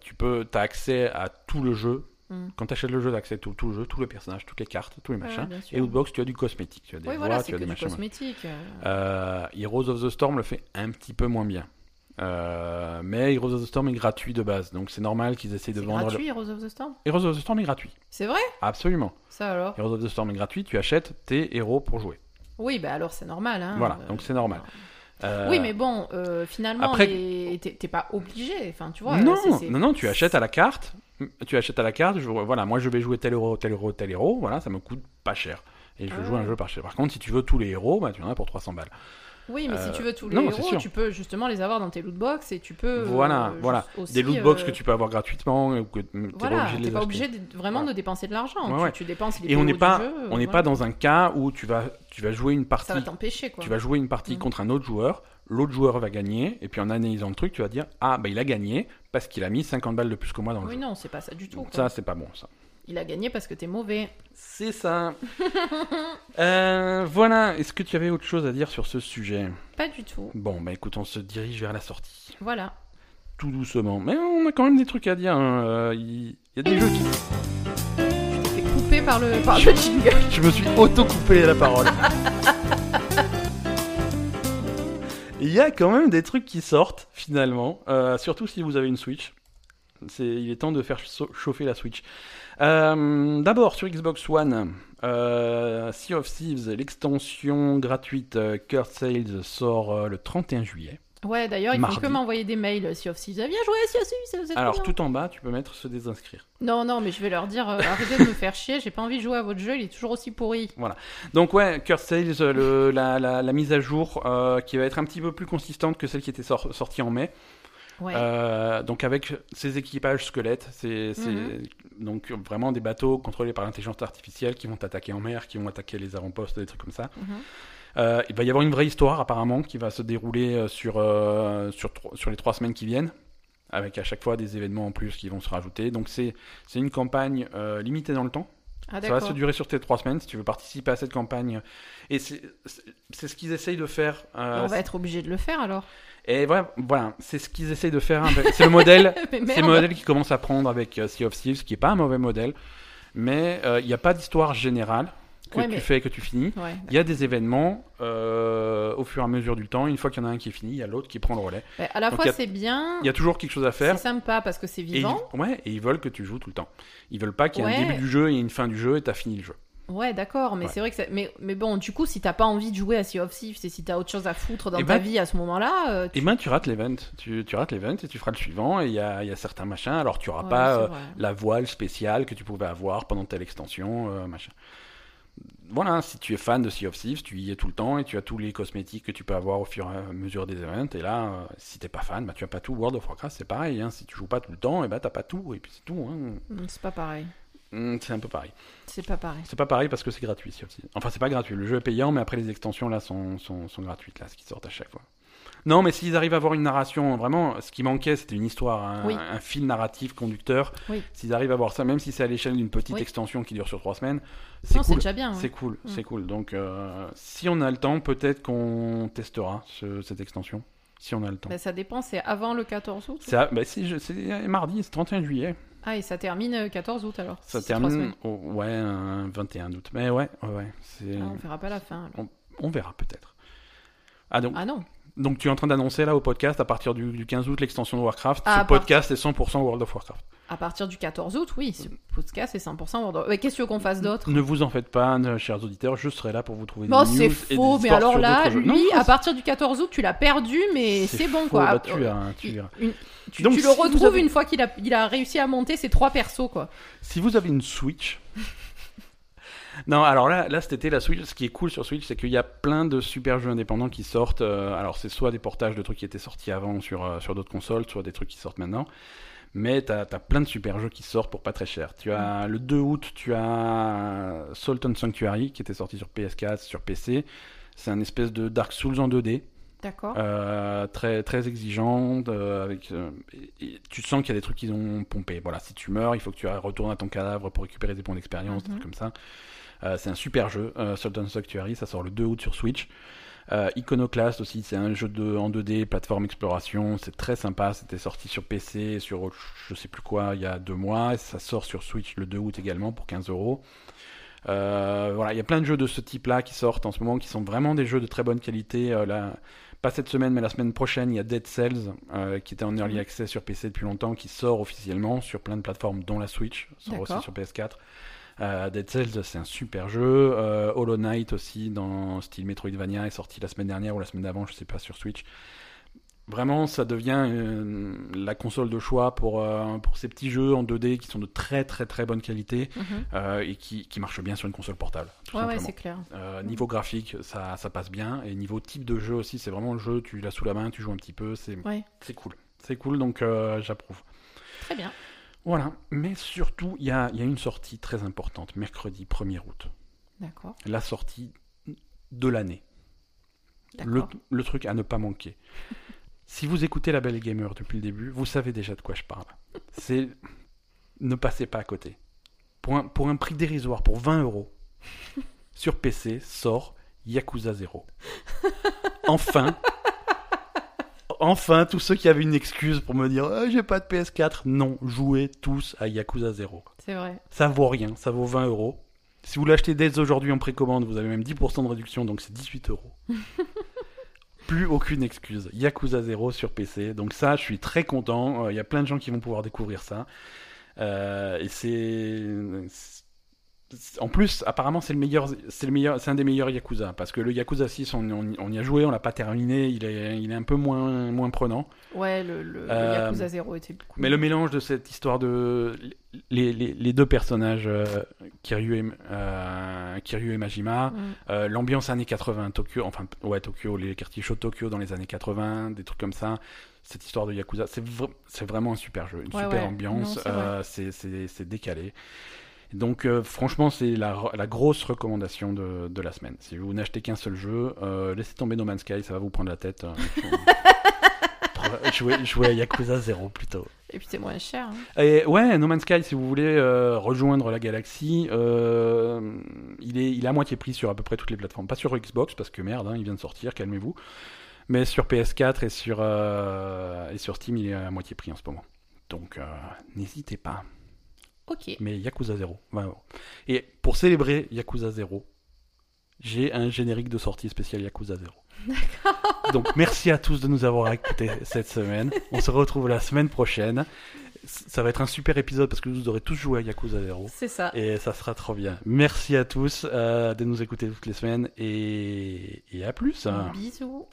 Tu peux, as accès à tout le jeu. Mhm. Quand tu achètes le jeu, tu à tout, tout le jeu, tous les personnages, toutes les cartes, tous les machins. Et Lootbox, tu as du cosmétique, tu as des Oui, voix, voilà, tu c'est as des machins. cosmétique. euh. Euh, Heroes of the Storm le fait un petit peu moins bien. Euh, mais Heroes of the Storm est gratuit de base, donc c'est normal qu'ils essayent de C'est vendre. le- gratuit, Heroes of the Storm? Heroes of the Storm est gratuit, C'est vrai? Absolument. Ça alors? Heroes of the Storm est gratuit, tu achètes tes héros pour jouer. Oui, bah alors c'est normal. Hein. Voilà, Euh, donc c'est normal. Euh, Oui, mais bon, euh, finalement, après- les- t'es pas obligé. Enfin, tu vois. non, c'est- c'est- non, non, tu achètes à la carte. Tu achètes à la carte. Je, voilà, moi je vais jouer tel héros, tel héros, tel héros. Voilà, ça me coûte pas cher. Et je Ah joue un jeu par cher. Par contre, si tu veux tous les héros, bah, tu en as pour 300 balles. Oui, mais Euh, si tu veux tous les non, héros, tu peux justement les avoir dans tes lootbox et tu peux. Voilà, euh, voilà. aussi, Des lootbox euh, que tu peux avoir gratuitement ou que tu n'es Voilà, pas obligé de t'es les pas acheter. obligé de- vraiment Voilà. de dépenser de l'argent. Ouais, tu, ouais. tu dépenses les Et on n'est pas, jeu, on n'est voilà. pas dans un cas où tu vas, tu vas jouer une partie. Ça va t'empêcher, quoi. Tu vas jouer une partie Mm. contre un autre joueur, l'autre joueur va gagner, et puis en analysant le truc, tu vas dire Ah, bah il a gagné parce qu'il a mis 50 balles de plus que moi dans le Oui, jeu. non, c'est pas ça du tout. Quoi. ça, c'est pas bon, ça. Il a gagné parce que t'es mauvais. C'est ça. *laughs* Euh, voilà, est-ce que tu avais autre chose à dire sur ce sujet? Pas du tout. Bon, bah écoute, on se dirige vers la sortie. Voilà. Tout doucement. Mais on a quand même des trucs à dire. hein. Euh, Il y a des jeux qui. T'es coupé par le, par le jingle. Je me suis auto-coupé la parole. *laughs* Il y a quand même des trucs qui sortent, finalement. euh, surtout si vous avez une Switch. Il est temps de faire chau- chauffer la Switch. Euh, d'abord, sur Xbox One, euh, Sea of Thieves, l'extension gratuite Cursed Sales sort le 31 juillet. Ouais, d'ailleurs, ils font Mardi. que m'envoyer des mails. Si of Thieves, viens jouer à Sea of Thieves, c'est trop Alors, tout en bas, tu peux mettre se désinscrire. Non, non, mais je vais leur dire euh, arrêtez de me faire chier, j'ai pas envie de jouer à votre jeu, il est toujours aussi pourri. Donc ouais, Cursed Sales, euh, le- la, la- la mise à jour euh, qui va être un petit peu plus consistante que celle qui était sor- sortie en mai. Ouais. Euh, donc avec ces équipages squelettes, c'est c'est Mhm. donc vraiment des bateaux contrôlés par l'intelligence artificielle qui vont attaquer en mer, qui vont attaquer les avant-postes, des trucs comme ça. Mhm. Euh, il va y avoir une vraie histoire apparemment qui va se dérouler euh, sur, euh, sur, les trois semaines qui viennent, avec à chaque fois des événements en plus qui vont se rajouter. Donc c'est une campagne euh, limitée dans le temps. Ah, Ça va se durer sur tes trois semaines si tu veux participer à cette campagne. Et c'est ce qu'ils essayent de faire. On va être obligé de le faire alors. Et voilà, voilà c'est ce qu'ils essayent de faire. avec- C'est le modèle *laughs* c'est le modèle qui commence à prendre avec Sea of Thieves, qui est pas un mauvais modèle, mais il n'y a pas d'histoire générale que Ouais, tu mais- fais et que tu finis. Ouais. Il y a des événements euh, au fur et à mesure du temps. Une fois qu'il y en a un qui est fini, il y a l'autre qui prend le relais. À la Donc, fois a- c'est bien, Il y a toujours quelque chose à faire. c'est sympa parce que c'est Et ils, vivant. ouais, et ils veulent que tu joues tout le temps. Ils veulent pas qu'il y ait un début du jeu et une fin du jeu et t'as fini le jeu. Ouais, d'accord, mais Ouais. c'est vrai que ça... mais, mais bon, du coup, si t'as pas envie de jouer à Sea of Thieves et si t'as autre chose à foutre dans Eh ta ben- vie à ce moment-là, euh, tu... Et ben tu rates l'event. Tu, tu rates l'event et tu feras le suivant. Et il y a, y a certains machins. Alors tu auras Ouais, pas euh, la voile spéciale que tu pouvais avoir pendant telle extension, euh, machin. Voilà, si tu es fan de Sea of Thieves, tu y es tout le temps et tu as tous les cosmétiques que tu peux avoir au fur et à mesure des events. Et là, euh, si t'es pas fan, bah, tu as pas tout. World of Warcraft, c'est pareil. Hein. Si tu joues pas tout le temps, et bah t'as pas tout. Et puis c'est tout. Hein. Mm, c'est pas pareil. Hum, C'est un peu pareil. C'est pas pareil. C'est pas pareil parce que c'est gratuit. Sea of Thieves. Enfin, c'est pas gratuit. Le jeu est payant, mais après les extensions là sont, sont, sont gratuites là, ce qui sortent à chaque fois. Non, mais s'ils arrivent à avoir une narration, vraiment, ce qui manquait, c'était une histoire, un, Oui. un fil narratif conducteur. Oui. S'ils arrivent à avoir ça, même si c'est à l'échelle d'une petite Oui. extension qui dure sur trois semaines, c'est c'est cool. déjà bien. C'est cool, Mm. c'est cool. Donc, euh, si on a le temps, peut-être qu'on testera ce- cette extension. Si on a le temps. Bah, ça dépend, c'est avant le 14 août C'est bah, c'est mardi, c'est 31 juillet. Ah, et ça termine euh, 14 août alors Ça c'est termine, au- ouais, un 21 août. Mais ouais, ouais, ouais. c'est- Ah, on verra pas la fin. alors. on verra peut-être. Ah donc, Ah non donc tu es en train d'annoncer là au podcast à partir du, du 15 août l'extension de Warcraft. Ah, ce podcast est 100% World of Warcraft. À partir du 14 août, oui, ce podcast c'est 100% World of- Ouais, Qu'est-ce qu'on fasse d'autre? Ne vous en faites pas, chers auditeurs, je serai là pour vous trouver Bon, des c'est news et des faux, mais alors là, lui, Non, à partir du 14 août, tu l'as perdu, mais c'est bon faux, quoi. bah, tu verras, tu il- verras. une- tu, Donc, tu si le retrouves avez- une fois qu'il a, il a réussi à monter ses trois persos quoi. Si vous avez une Switch. Non, alors là, là, cet été, la Switch, ce qui est cool sur Switch, c'est qu'il y a plein de super jeux indépendants qui sortent. euh, alors, c'est soit des portages de trucs qui étaient sortis avant sur, euh, sur d'autres consoles, soit des trucs qui sortent maintenant. Mais t'as as plein de super jeux qui sortent pour pas très cher. Tu as le 2 août, tu as Salt and Sanctuary qui était sorti sur PS4, sur PC. C'est un espèce de Dark Souls en 2D. D'accord. Euh, très très exigeante euh, avec euh, et- et tu sens qu'il y a des trucs qu'ils ont pompé voilà si tu meurs il faut que tu retournes à ton cadavre pour récupérer des points d'expérience des trucs comme ça c'est un super jeu euh, Salt and Sanctuary ça sort le 2 août sur Switch Euh, Iconoclast aussi, c'est un jeu de, en 2D, plateforme exploration, c'est très sympa, c'était sorti sur PC, sur je sais plus quoi, il y a deux mois, ça sort sur Switch le 2 août également pour 15 euros. Euh, voilà, il y a plein de jeux de ce type-là qui sortent en ce moment, qui sont vraiment des jeux de très bonne qualité. Euh, là, pas cette semaine, mais la semaine prochaine, il y a Dead Cells, euh, qui était en early access sur PC depuis longtemps, qui sort officiellement sur plein de plateformes, dont la Switch, sort aussi sur PS4. Euh, Dead Cells, c'est un super jeu. Euh, Hollow Knight aussi, dans style Metroidvania, est sorti la semaine dernière ou la semaine d'avant, je sais pas, sur Switch. Vraiment, ça devient euh, la console de choix pour, pour ces petits jeux en 2D qui sont de très très très bonne qualité Mhm. et qui, qui marchent bien sur une console portable. tout Ouais, ouais, c'est clair. Niveau graphique, ça, ça passe bien. Et niveau type de jeu aussi, c'est vraiment le jeu, tu l'as sous la main, tu joues un petit peu, c'est Ouais, c'est cool. C'est cool, donc j'approuve. très bien. Voilà, mais surtout, il y a, y a une sortie très importante, mercredi 1er août. D'accord. La sortie de l'année. Le, D'accord. le truc à ne pas manquer. si vous écoutez La Belle Gamer depuis le début, vous savez déjà de quoi je parle. C'est ne passez pas à côté. Pour un, pour un prix dérisoire, pour 20 euros, sur PC sort Yakuza 0. Enfin, enfin, tous ceux qui avaient une excuse pour me dire Ah, j'ai pas de PS4, non, jouez tous à Yakuza 0. C'est vrai. Ça vaut rien, ça vaut 20 euros. Si vous l'achetez dès aujourd'hui en précommande, vous avez même 10% de réduction, donc c'est 18 euros. *laughs* Plus aucune excuse. Yakuza 0 sur PC. Donc ça, je suis très content. Euh, Il y a plein de gens qui vont pouvoir découvrir ça. Euh, et c'est... En plus, apparemment, c'est le meilleur, c'est le meilleur, c'est un des meilleurs Yakuza parce que le Yakuza 6, on, on- on y a joué, on l'a pas terminé, il est, il est un peu moins, moins prenant. Ouais, le, le, le Euh, Yakuza 0 était cool. Mais le mélange de cette histoire de les, les, les deux personnages, euh, Kiryu, et, euh, Kiryu et Majima, Mm. l'ambiance années 80, Tokyo, enfin ouais Tokyo, les quartiers chauds de Tokyo dans les années 80, des trucs comme ça. Cette histoire de Yakuza, c'est vr- c'est vraiment un super jeu, une Ouais, super ouais. ambiance, c'est décalé. Donc euh, franchement, c'est la, la grosse recommandation de, de la semaine. Si vous n'achetez qu'un seul jeu, euh, laissez tomber No Man's Sky, ça va vous prendre la tête. euh, jouez, jouez à Yakuza 0 plutôt. Et puis c'est moins cher. hein. Et ouais, No Man's Sky, si vous voulez euh, rejoindre la galaxie, il, est, il est à moitié prix sur à peu près toutes les plateformes. Pas sur Xbox, parce que merde, hein, il vient de sortir, calmez-vous. Mais sur PS4 et sur, et sur Steam, il est à moitié prix en ce moment. Donc n'hésitez pas. Ok. Mais Yakuza 0, 20 euros. Et pour célébrer Yakuza 0, j'ai un générique de sortie spécial Yakuza 0. Donc merci à tous de nous avoir écoutés cette semaine. On se retrouve la semaine prochaine. Ça va être un super épisode parce que vous aurez tous joué à Yakuza 0. C'est ça. Et ça sera trop bien. Merci à tous euh, de nous écouter toutes les semaines et, et à plus. Bisous.